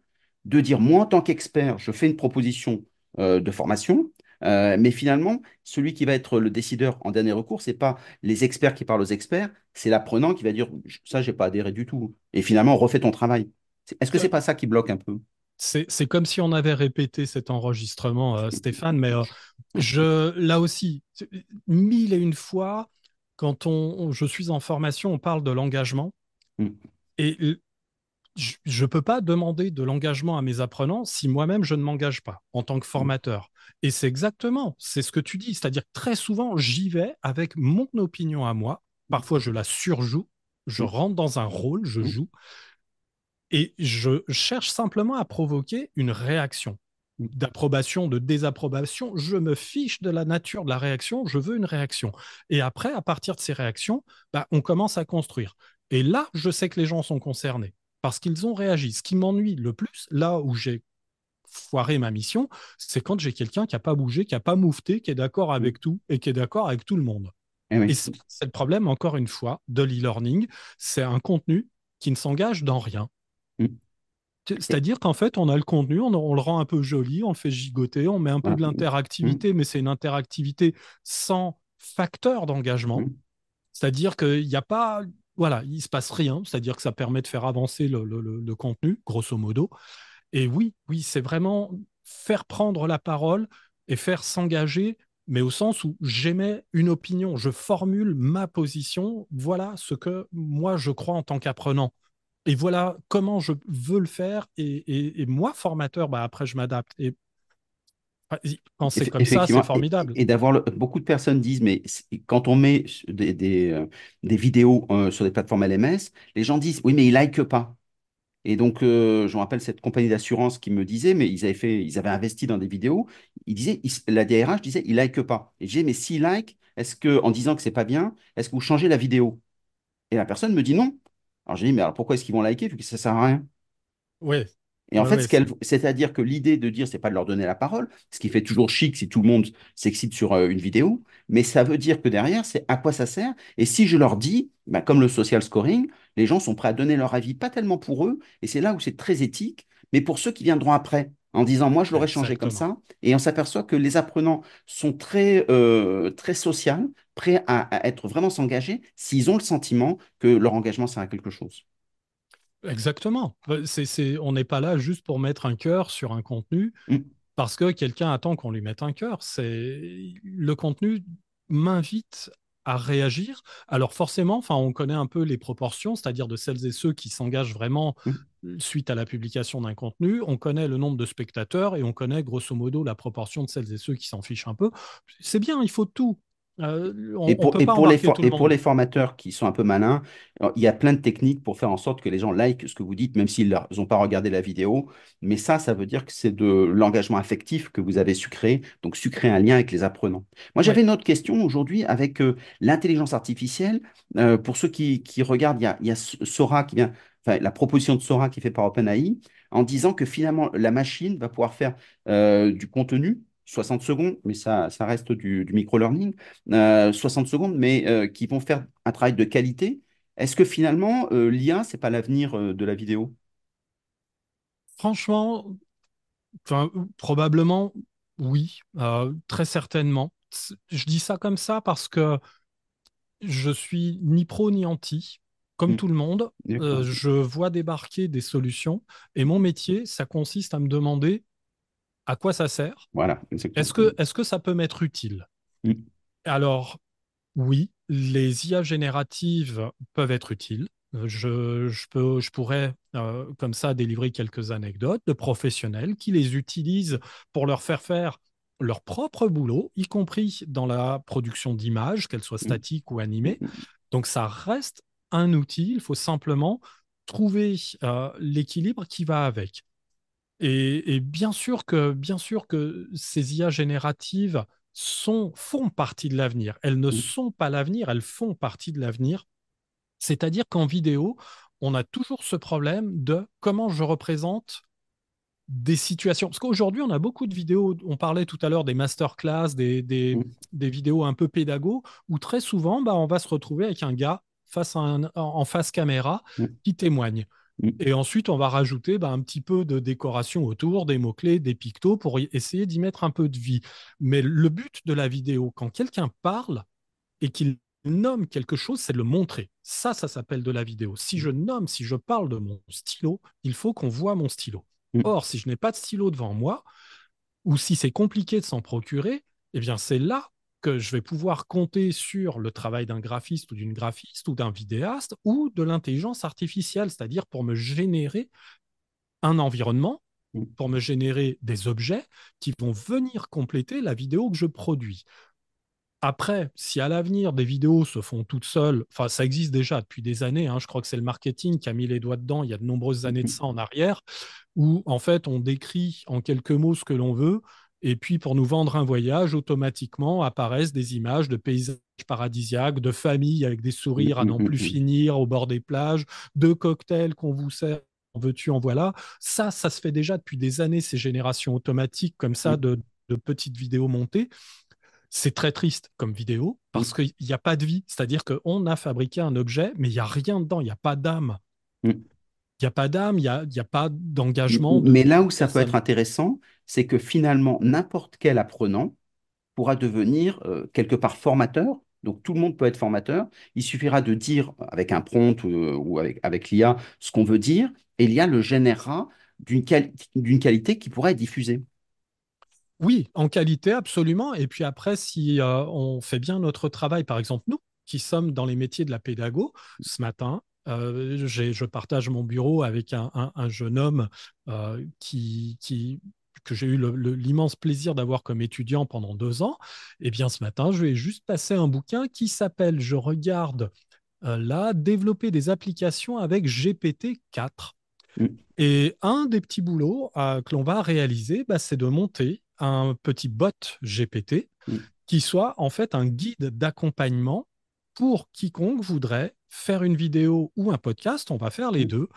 de dire moi, en tant qu'expert, je fais une proposition euh, de formation, euh, mais finalement, celui qui va être le décideur en dernier recours, c'est pas les experts qui parlent aux experts, c'est l'apprenant qui va dire ça, j'ai pas adhéré du tout. Et finalement, refais ton travail. Est-ce que c'est pas ça qui bloque un peu? c'est comme si on avait répété cet enregistrement, euh, Stéphane, mais euh, je, là aussi, mille et une fois, quand on, je suis en formation, on parle de l'engagement. Mm, Et je ne peux pas demander de l'engagement à mes apprenants si moi-même je ne m'engage pas en tant que mm, formateur. Et c'est exactement, c'est ce que tu dis, c'est-à-dire que très souvent, j'y vais avec mon opinion à moi. Parfois, je la surjoue, je mm, rentre dans un rôle, je mm, joue, et je cherche simplement à provoquer une réaction d'approbation, de désapprobation. Je me fiche de la nature de la réaction, je veux une réaction. Et après, à partir de ces réactions, bah, on commence à construire. Et là, je sais que les gens sont concernés parce qu'ils ont réagi. Ce qui m'ennuie le plus, là où j'ai foiré ma mission, c'est quand j'ai quelqu'un qui n'a pas bougé, qui n'a pas moufté, qui est d'accord mm. avec tout et qui est d'accord avec tout le monde. Eh Et oui. c'est c'est le problème, encore une fois, de l'e-learning. C'est un contenu qui ne s'engage dans rien. Mm. C'est-à-dire qu'en fait, on a le contenu, on, on le rend un peu joli, on le fait gigoter, on met un peu de Mm, l'interactivité, mais c'est une interactivité sans facteur d'engagement. mm, C'est-à-dire qu'il n'y a pas, voilà, il se passe rien. C'est-à-dire que ça permet de faire avancer le, contenu, grosso modo. Et oui, oui, c'est vraiment faire prendre la parole et faire s'engager, mais au sens où j'émets une opinion, je formule ma position, voilà ce que moi je crois en tant qu'apprenant. Et voilà comment je veux le faire. Et, moi, formateur, bah, après, je m'adapte. Quand c'est Eff- comme ça, c'est et, formidable. et d'avoir beaucoup de personnes disent, mais c'est- quand on met des, des, euh, des vidéos euh, sur des plateformes LMS, les gens disent, oui, mais ils likent pas. Et donc, euh, je me rappelle cette compagnie d'assurance qui me disait, mais ils avaient fait, ils avaient investi dans des vidéos. Ils disaient, ils- la DRH disait, il like pas. Et j'ai dit, mais s'il like, est-ce que, en disant que c'est pas bien, est-ce que vous changez la vidéo? Et la personne me dit non. Alors j'ai dit, mais alors pourquoi est-ce qu'ils vont liker vu que ça sert à rien? Oui, Et en fait, ce c'est-à-dire que l'idée de dire, c'est pas de leur donner la parole, ce qui fait toujours chic si tout le monde s'excite sur euh, une vidéo, mais ça veut dire que derrière, c'est à quoi ça sert. Et si je leur dis, bah, comme le social scoring, les gens sont prêts à donner leur avis, pas tellement pour eux, et c'est là où c'est très éthique, mais pour ceux qui viendront après, en disant, moi, je l'aurais changé comme ça, et on s'aperçoit que les apprenants sont très, euh, très sociaux, prêts à, à être vraiment s'engager s'ils ont le sentiment que leur engagement sert à quelque chose. Exactement. Euh, C'est, c'est, on n'est pas là juste pour mettre un cœur sur un contenu Mm, parce que quelqu'un attend qu'on lui mette un cœur. C'est le contenu m'invite à réagir. Alors forcément, enfin, on connaît un peu les proportions, c'est-à-dire de celles et ceux qui s'engagent vraiment mm. suite à la publication d'un contenu. On connaît le nombre de spectateurs et on connaît grosso modo la proportion de celles et ceux qui s'en fichent un peu. C'est bien, il faut tout. Euh, Et on pour, peut et, pas pour les embarquer for- tout le et pour les monde. formateurs qui sont un peu malins, alors, il y a plein de techniques pour faire en sorte que les gens likent ce que vous dites, même s'ils n'ont pas regardé la vidéo. Mais ça, ça veut dire que c'est de l'engagement affectif que vous avez su créer, donc su créer un lien avec les apprenants. Moi, Ouais. j'avais une autre question aujourd'hui avec euh, l'intelligence artificielle. Euh, pour ceux qui, qui regardent, il y a, il y a Sora qui vient, enfin, la proposition de Sora qui est faite par OpenAI, en disant que finalement, la machine va pouvoir faire euh, du contenu. 60 secondes, mais ça, ça reste du, du micro-learning euh, 60 secondes, mais euh, qui vont faire un travail de qualité. Est-ce que finalement, euh, l'IA, c'est pas l'avenir euh, de la vidéo? Franchement, probablement, oui, euh, très certainement. Je dis ça comme ça parce que je suis ni pro ni anti. Comme Hmm, tout le monde, euh, je vois débarquer des solutions et mon métier, ça consiste à me demander à quoi ça sert? Voilà. Est-ce que, est-ce que ça peut m'être utile? Hmm, Alors, oui, les IA génératives peuvent être utiles. Je, je peux, je pourrais euh, comme ça délivrer quelques anecdotes de professionnels qui les utilisent pour leur faire faire leur propre boulot, y compris dans la production d'images, qu'elles soient hmm, statiques ou animées. hmm, Donc ça reste un outil, il faut simplement trouver euh, l'équilibre qui va avec. Et, et bien sûr que, bien sûr que ces IA génératives sont, font partie de l'avenir. Elles ne sont pas l'avenir, elles font partie de l'avenir. C'est-à-dire qu'en vidéo, on a toujours ce problème de comment je représente des situations. Parce qu'aujourd'hui, on a beaucoup de vidéos, on parlait tout à l'heure des masterclass, des, des, des vidéos un peu pédago, où très souvent, bah, on va se retrouver avec un gars face à un- en face caméra qui témoigne. Hmm, Et ensuite, on va rajouter bah, un petit peu de décoration autour, des mots-clés, des pictos pour essayer d'y mettre un peu de vie. Mais le but de la vidéo, quand quelqu'un parle et qu'il nomme quelque chose, c'est de le montrer. Ça, ça s'appelle de la vidéo. Si je nomme, si je parle de mon stylo, il faut qu'on voit mon stylo. hmm, Or, si je n'ai pas de stylo devant moi, ou si c'est compliqué de s'en procurer, eh bien, c'est là que je vais pouvoir compter sur le travail d'un graphiste ou d'une graphiste ou d'un vidéaste ou de l'intelligence artificielle, c'est-à-dire pour me générer un environnement, hmm, pour me générer des objets qui vont venir compléter la vidéo que je produis. Après, si à l'avenir des vidéos se font toutes seules, enfin ça existe déjà depuis des années, hein, je crois que c'est le marketing qui a mis les doigts dedans il y a de nombreuses années de hmm, ça en arrière, où en fait on décrit en quelques mots ce que l'on veut, et puis pour nous vendre un voyage, automatiquement apparaissent des images de paysages paradisiaques, de familles avec des sourires à n'en plus finir au bord des plages, de cocktails qu'on vous sert. En veux-tu, en voilà. Ça, ça se fait déjà depuis des années, ces générations automatiques comme ça hmm, de, de petites vidéos montées. C'est très triste comme vidéo parce qu'il n'y a pas de vie. C'est-à-dire qu'on a fabriqué un objet, mais il n'y a rien dedans, il n'y a pas d'âme. Il n'y a pas d'âme, il n'y a, pas d'engagement de, Mais là où ça peut être intéressant, c'est que finalement, n'importe quel apprenant pourra devenir euh, quelque part formateur. Donc tout le monde peut être formateur. Il suffira de dire avec un prompt ou, ou avec, l'IA ce qu'on veut dire, et l'IA le générera d'une quali- d'une qualité qui pourra être diffusée. Oui, en qualité, absolument. Et puis après, si euh, on fait bien notre travail, par exemple, nous qui sommes dans les métiers de la pédago, ce matin, euh, je partage mon bureau avec un, un- un jeune homme euh, qui- que j'ai eu l'immense plaisir d'avoir comme étudiant pendant deux ans. Eh bien, ce matin, je ai juste passé un bouquin qui s'appelle, je regarde euh, là, Développer des applications avec GPT-4. Mm, Et un des petits boulots euh, que l'on va réaliser, bah, c'est de monter un petit bot GPT mm, qui soit en fait un guide d'accompagnement pour quiconque voudrait faire une vidéo ou un podcast, on va faire les mm, deux,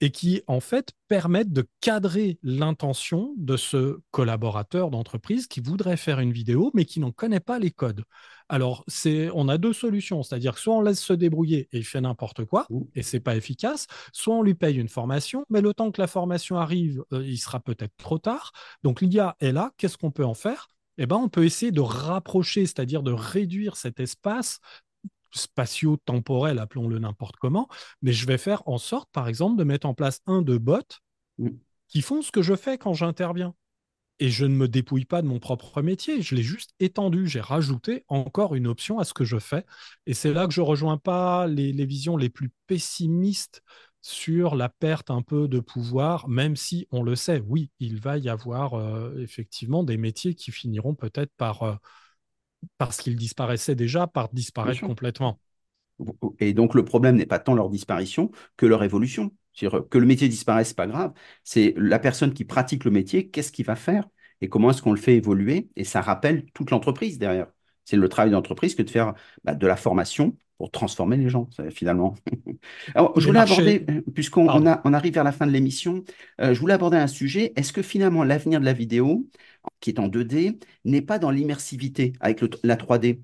et qui en fait permettent de cadrer l'intention de ce collaborateur d'entreprise qui voudrait faire une vidéo mais qui n'en connaît pas les codes. Alors, c'est, on a deux solutions, c'est-à-dire que soit on laisse se débrouiller et il fait n'importe quoi et c'est pas efficace, soit on lui paye une formation, mais le temps que la formation arrive, euh, il sera peut-être trop tard. Donc l'IA est là, qu'est-ce qu'on peut en faire? Eh ben, on peut essayer de rapprocher, c'est-à-dire de réduire cet espace spatio-temporel, appelons-le n'importe comment, mais je vais faire en sorte, par exemple, de mettre en place un de bots mm. qui font ce que je fais quand j'interviens. Et je ne me dépouille pas de mon propre métier, je l'ai juste étendu, j'ai rajouté encore une option à ce que je fais. Et c'est là que je rejoins pas les, les visions les plus pessimistes sur la perte un peu de pouvoir, même si on le sait, oui, il va y avoir euh, effectivement des métiers qui finiront peut-être par, euh, parce qu'ils disparaissaient déjà, par disparaître complètement. Et donc, le problème n'est pas tant leur disparition que leur évolution. Que le métier disparaisse, pas grave. C'est la personne qui pratique le métier, qu'est-ce qu'il va faire et comment est-ce qu'on le fait évoluer? Et ça rappelle toute l'entreprise derrière. C'est le travail d'entreprise que de faire bah, de la formation pour transformer les gens, finalement. Alors, je voulais aborder, euh, puisqu'on on on arrive vers la fin de l'émission, euh, je voulais aborder un sujet. Est-ce que finalement l'avenir de la vidéo, qui est en 2D, n'est pas dans l'immersivité avec le- la 3D?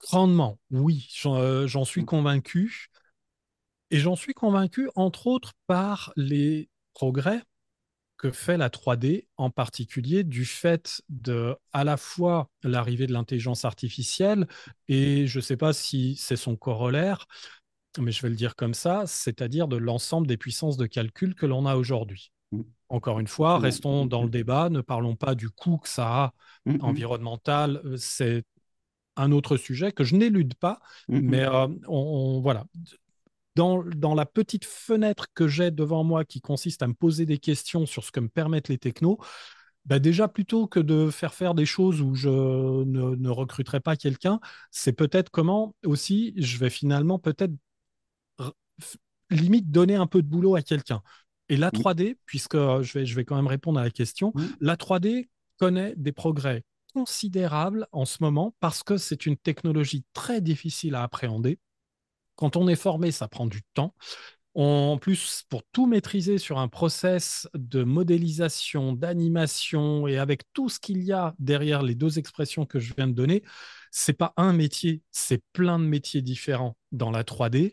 grandement, oui, j'en euh, j'en suis convaincu. Et j'en suis convaincu, entre autres, par les progrès que fait la 3D, en particulier du fait de à la fois l'arrivée de l'intelligence artificielle et je ne sais pas si c'est son corollaire, mais je vais le dire comme ça, c'est-à-dire de l'ensemble des puissances de calcul que l'on a aujourd'hui. Mm. Encore une fois, restons dans le débat, ne parlons pas du coût que ça a Mm, mm, environnemental, euh, c'est un autre sujet que je n'élude pas, mm, mais euh, on, on- voilà. Dans, dans la petite fenêtre que j'ai devant moi qui consiste à me poser des questions sur ce que me permettent les technos, bah déjà plutôt que de faire faire des choses où je ne, ne recruterai pas quelqu'un, c'est peut-être comment aussi je vais finalement peut-être limite donner un peu de boulot à quelqu'un. Et la mm, 3D, puisque euh, je vais, je vais quand même répondre à la question, la 3D connaît des progrès considérables en ce moment parce que c'est une technologie très difficile à appréhender. Quand on est formé, ça prend du temps. En plus, pour tout maîtriser sur un process de modélisation, d'animation et avec tout ce qu'il y a derrière les deux expressions que je viens de donner, c'est pas un métier, c'est plein de métiers différents dans la 3D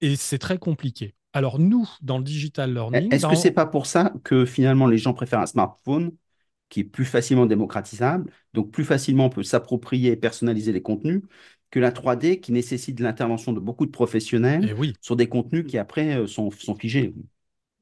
et c'est très compliqué. Alors nous, dans le digital learning, Est-ce que c'est dans... pas pour ça que finalement les gens préfèrent un smartphone qui est plus facilement démocratisable, donc plus facilement on peut s'approprier et personnaliser les contenus, que la 3D qui nécessite l'intervention de beaucoup de professionnels Eh oui, sur des contenus qui après euh, sont, sont figés.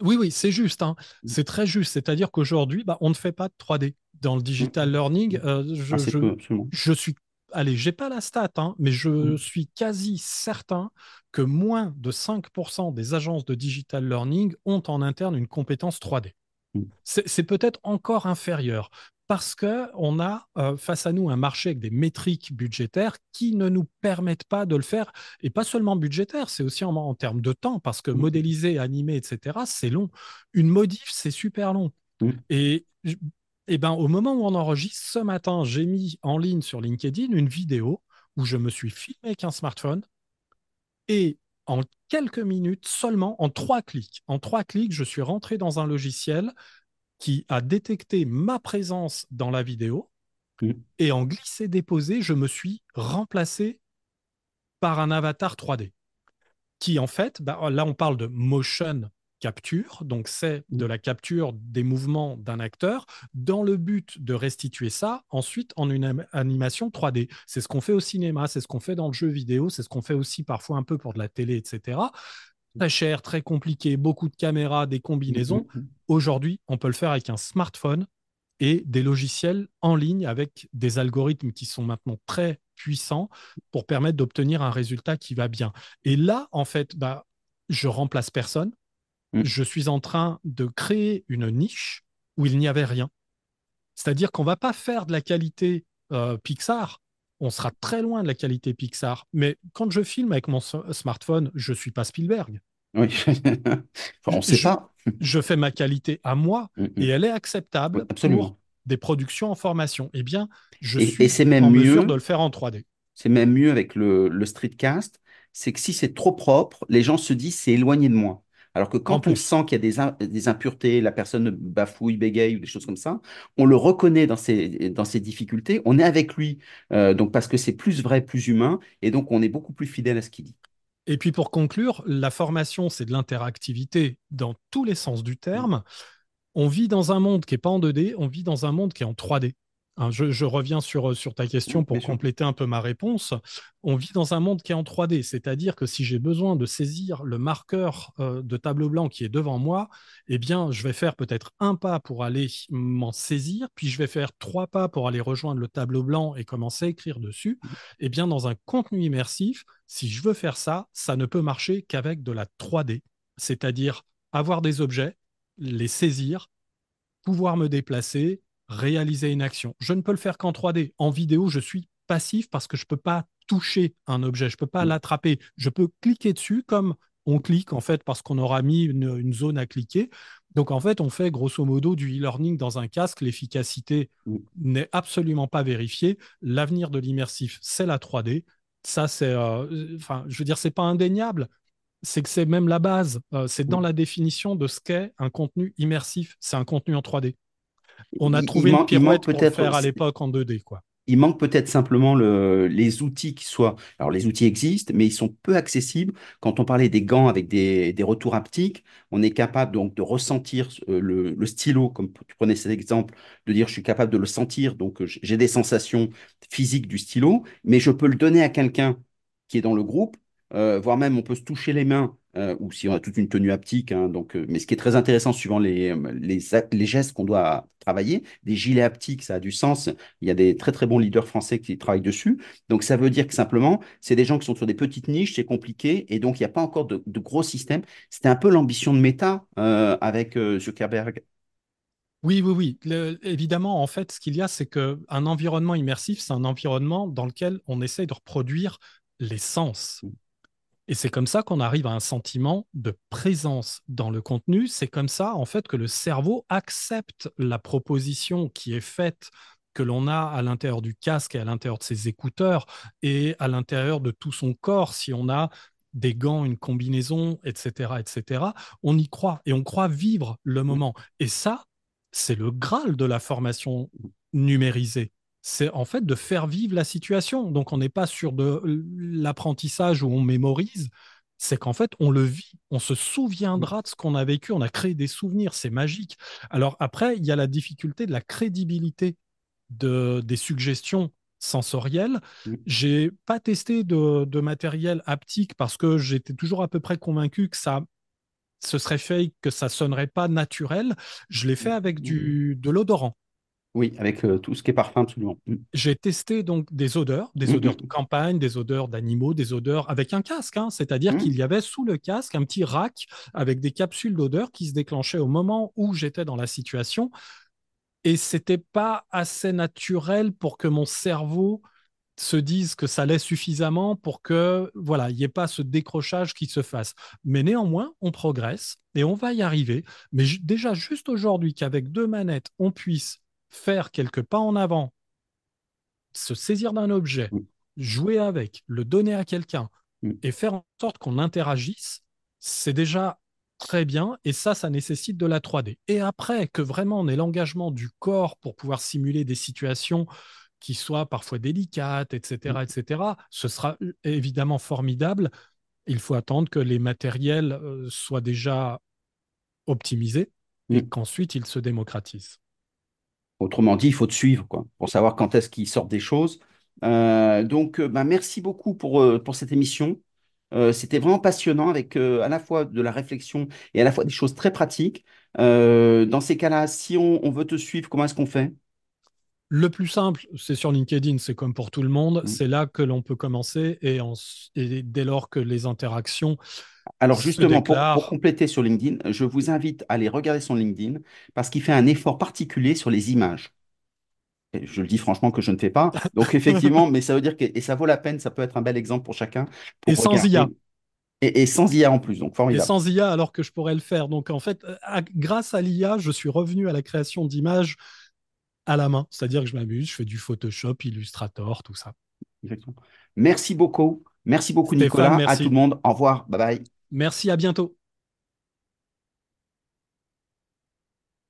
oui, oui, c'est juste, hein. C'est très juste. C'est-à-dire qu'aujourd'hui, bah, on ne fait pas de 3D. Dans le digital learning, euh, je, Assez je, peu, absolument. je suis, allez, j'ai pas la stat, hein, mais je Mm, suis quasi certain que moins de 5% des agences de digital learning ont en interne une compétence 3D. mm, C'est c'est peut-être encore inférieur parce qu'on a euh, face à nous un marché avec des métriques budgétaires qui ne nous permettent pas de le faire. Et pas seulement budgétaire, c'est aussi en, en termes de temps, parce que mm, modéliser, animer, etc., c'est long. Une modif, c'est super long. mm, Et, et ben, au moment où on enregistre, ce matin, j'ai mis en ligne sur LinkedIn une vidéo où je me suis filmé avec un smartphone et en quelques minutes seulement, en trois clics, en trois clics, je suis rentré dans un logiciel qui a détecté ma présence dans la vidéo mm, et en glisser-déposer, je me suis remplacé par un avatar 3D qui, en fait, bah, là, on parle de motion capture, donc c'est de mm, la capture des mouvements d'un acteur dans le but de restituer ça ensuite en une animation 3D. C'est ce qu'on fait au cinéma, c'est ce qu'on fait dans le jeu vidéo, c'est ce qu'on fait aussi parfois un peu pour de la télé, etc. Très cher, très compliqué, beaucoup de caméras, des combinaisons. mm, mm. Aujourd'hui, on peut le faire avec un smartphone et des logiciels en ligne avec des algorithmes qui sont maintenant très puissants pour permettre d'obtenir un résultat qui va bien. Et là, en fait, bah, je remplace personne. mm. Je suis en train de créer une niche où il n'y avait rien. C'est-à-dire qu'on ne va pas faire de la qualité euh, Pixar. On sera très loin de la qualité Pixar. Mais quand je filme avec mon smartphone, je ne suis pas Spielberg. Oui. Enfin, on sait Je, pas. je fais ma qualité à moi Mm, et mm. elle est Oui, acceptable pour des productions en formation. Eh bien, je Et, et suis c'est même en mesure de mieux, le faire en 3D. c'est même mieux avec le, le streetcast, c'est que si c'est trop propre, les gens se disent c'est éloigné de moi. Alors que quand on sent qu'il y a des, im- des impuretés, la personne bafouille, bégaye ou des choses comme ça, on le reconnaît dans ses, dans ses difficultés, on est avec lui. Euh, donc parce que c'est plus vrai, plus humain, et donc on est beaucoup plus fidèle à ce qu'il dit. Et puis pour conclure, la formation, c'est de l'interactivité dans tous les sens du terme. on vit dans un monde qui n'est pas en 2D, on vit dans un monde qui est en 3D. Hein, je, je, reviens sur, sur ta question pour compléter un peu ma réponse. On vit dans un monde qui est en 3D, c'est-à-dire que si j'ai besoin de saisir le marqueur euh, de tableau blanc qui est devant moi, eh bien, je vais faire peut-être un pas pour aller m'en saisir, puis je vais faire trois pas pour aller rejoindre le tableau blanc et commencer à écrire dessus. Eh bien, dans un contenu immersif, si je veux faire ça, ça ne peut marcher qu'avec de la 3D, c'est-à-dire avoir des objets, les saisir, pouvoir me déplacer, réaliser une action. Je ne peux le faire qu'en 3D. En vidéo, je suis passif parce que je ne peux pas toucher un objet, je ne peux pas Mm. l'attraper. Je peux cliquer dessus comme on clique en fait parce qu'on aura mis une, une zone à cliquer. Donc en fait, on fait grosso modo du e-learning dans un casque. L'efficacité Mm. n'est absolument pas vérifiée. L'avenir de l'immersif, c'est la 3D. Ça, c'est, euh, je veux dire, c'est pas indéniable c'est que c'est même la base. Euh, c'est dans Mm. la définition de ce qu'est un contenu immersif. C'est un contenu en 3D. On a il trouvé une il manque pirouette pour le peut-être faire à l'époque en 2D, quoi. Il manque peut-être simplement le- les outils qui soient. Alors, les outils existent, mais ils sont peu accessibles. Quand on parlait des gants avec des, des retours haptiques, on est capable donc de ressentir euh, le, le stylo, comme tu prenais cet exemple, de dire je suis capable de le sentir, donc j'ai des sensations physiques du stylo, mais je peux le donner à quelqu'un qui est dans le groupe, euh, voire même on peut se toucher les mains. Euh, ou si on a toute une tenue haptique, hein, donc, euh, mais ce qui est très intéressant suivant les, les, les gestes qu'on doit travailler, des gilets haptiques, ça a du sens, il y a des très très bons leaders français qui travaillent dessus. Donc ça veut dire que simplement, c'est des gens qui sont sur des petites niches, c'est compliqué, et donc il n'y a pas encore de, de gros systèmes. C'était un peu l'ambition de Meta euh, avec euh, Zuckerberg. Oui, oui, oui. Le- évidemment, en fait, ce qu'il y a, c'est qu'un environnement immersif, c'est un environnement dans lequel on essaie de reproduire les sens. Et c'est comme ça qu'on arrive à un sentiment de présence dans le contenu. C'est comme ça, en fait, que le cerveau accepte la proposition qui est faite, que l'on a à l'intérieur du casque et à l'intérieur de ses écouteurs et à l'intérieur de tout son corps. Si on a des gants, une combinaison, etc., etc., on y croit et on croit vivre le moment. Et ça, c'est le graal de la formation numérisée c'est en fait de faire vivre la situation. Donc on n'est pas sur de l'apprentissage où on mémorise, c'est qu'en fait on le vit, on se souviendra de ce qu'on a vécu, on a créé des souvenirs, c'est magique. Alors après, il y a la difficulté de la crédibilité de, des suggestions sensorielles. J'ai pas testé de, de, matériel haptique parce que j'étais toujours à peu près convaincu que ça ce serait fake, que ça sonnerait pas naturel. Je l'ai fait avec du, de l'odorant. Oui, avec euh, tout ce qui est parfum, absolument. Mm. J'ai testé donc des odeurs, des Mm, odeurs de mm, campagne, des odeurs d'animaux, des odeurs avec un casque, hein, c'est-à-dire qu'il y avait sous le casque un petit rack avec des capsules d'odeur qui se déclenchaient au moment où j'étais dans la situation. Et c'était pas assez naturel pour que mon cerveau se dise que ça l'est suffisamment pour que voilà, il n'y ait pas ce décrochage qui se fasse. Mais néanmoins, on progresse et on va y arriver. Mais déjà, juste aujourd'hui, qu'avec deux manettes, on puisse faire quelques pas en avant, se saisir d'un objet, Mm. jouer avec, le donner à quelqu'un Mm. et faire en sorte qu'on interagisse, c'est déjà très bien et ça, ça nécessite de la 3D. Et après, que vraiment on ait l'engagement du corps pour pouvoir simuler des situations qui soient parfois délicates, etc., Mm. etc., ce sera évidemment formidable. Il faut attendre que les matériels euh, soient déjà optimisés et qu'ensuite ils se démocratisent. Autrement dit, il faut te suivre, pour savoir quand est-ce qu'il sort des choses. Euh, donc, euh, bah, merci beaucoup pour, euh, pour cette émission. C'était vraiment passionnant avec à la fois de la réflexion et à la fois des choses très pratiques. Dans ces cas-là, si on veut te suivre, comment est-ce qu'on fait? Le plus simple, c'est sur LinkedIn, c'est comme pour tout le monde, Mm. c'est là que l'on peut commencer et, en- et dès lors que les interactions Alors justement, pour, compléter sur LinkedIn, je vous invite à aller regarder son LinkedIn parce qu'il fait un effort particulier sur les images. Et je le dis franchement que je ne fais pas. Donc effectivement, mais ça veut dire que et ça vaut la peine, ça peut être un bel exemple pour chacun Et sans IA. Et, et sans IA en plus, donc et formidable. sans IA alors que je pourrais le faire. Donc en fait, à- grâce à l'IA, je suis revenu à la création d'images à la main. C'est-à-dire que je m'amuse, je fais du Photoshop, Illustrator, tout ça. Exactement. Merci beaucoup. Merci beaucoup, Nicolas. À tout merci. le monde. Au revoir. Bye bye. Merci, à bientôt.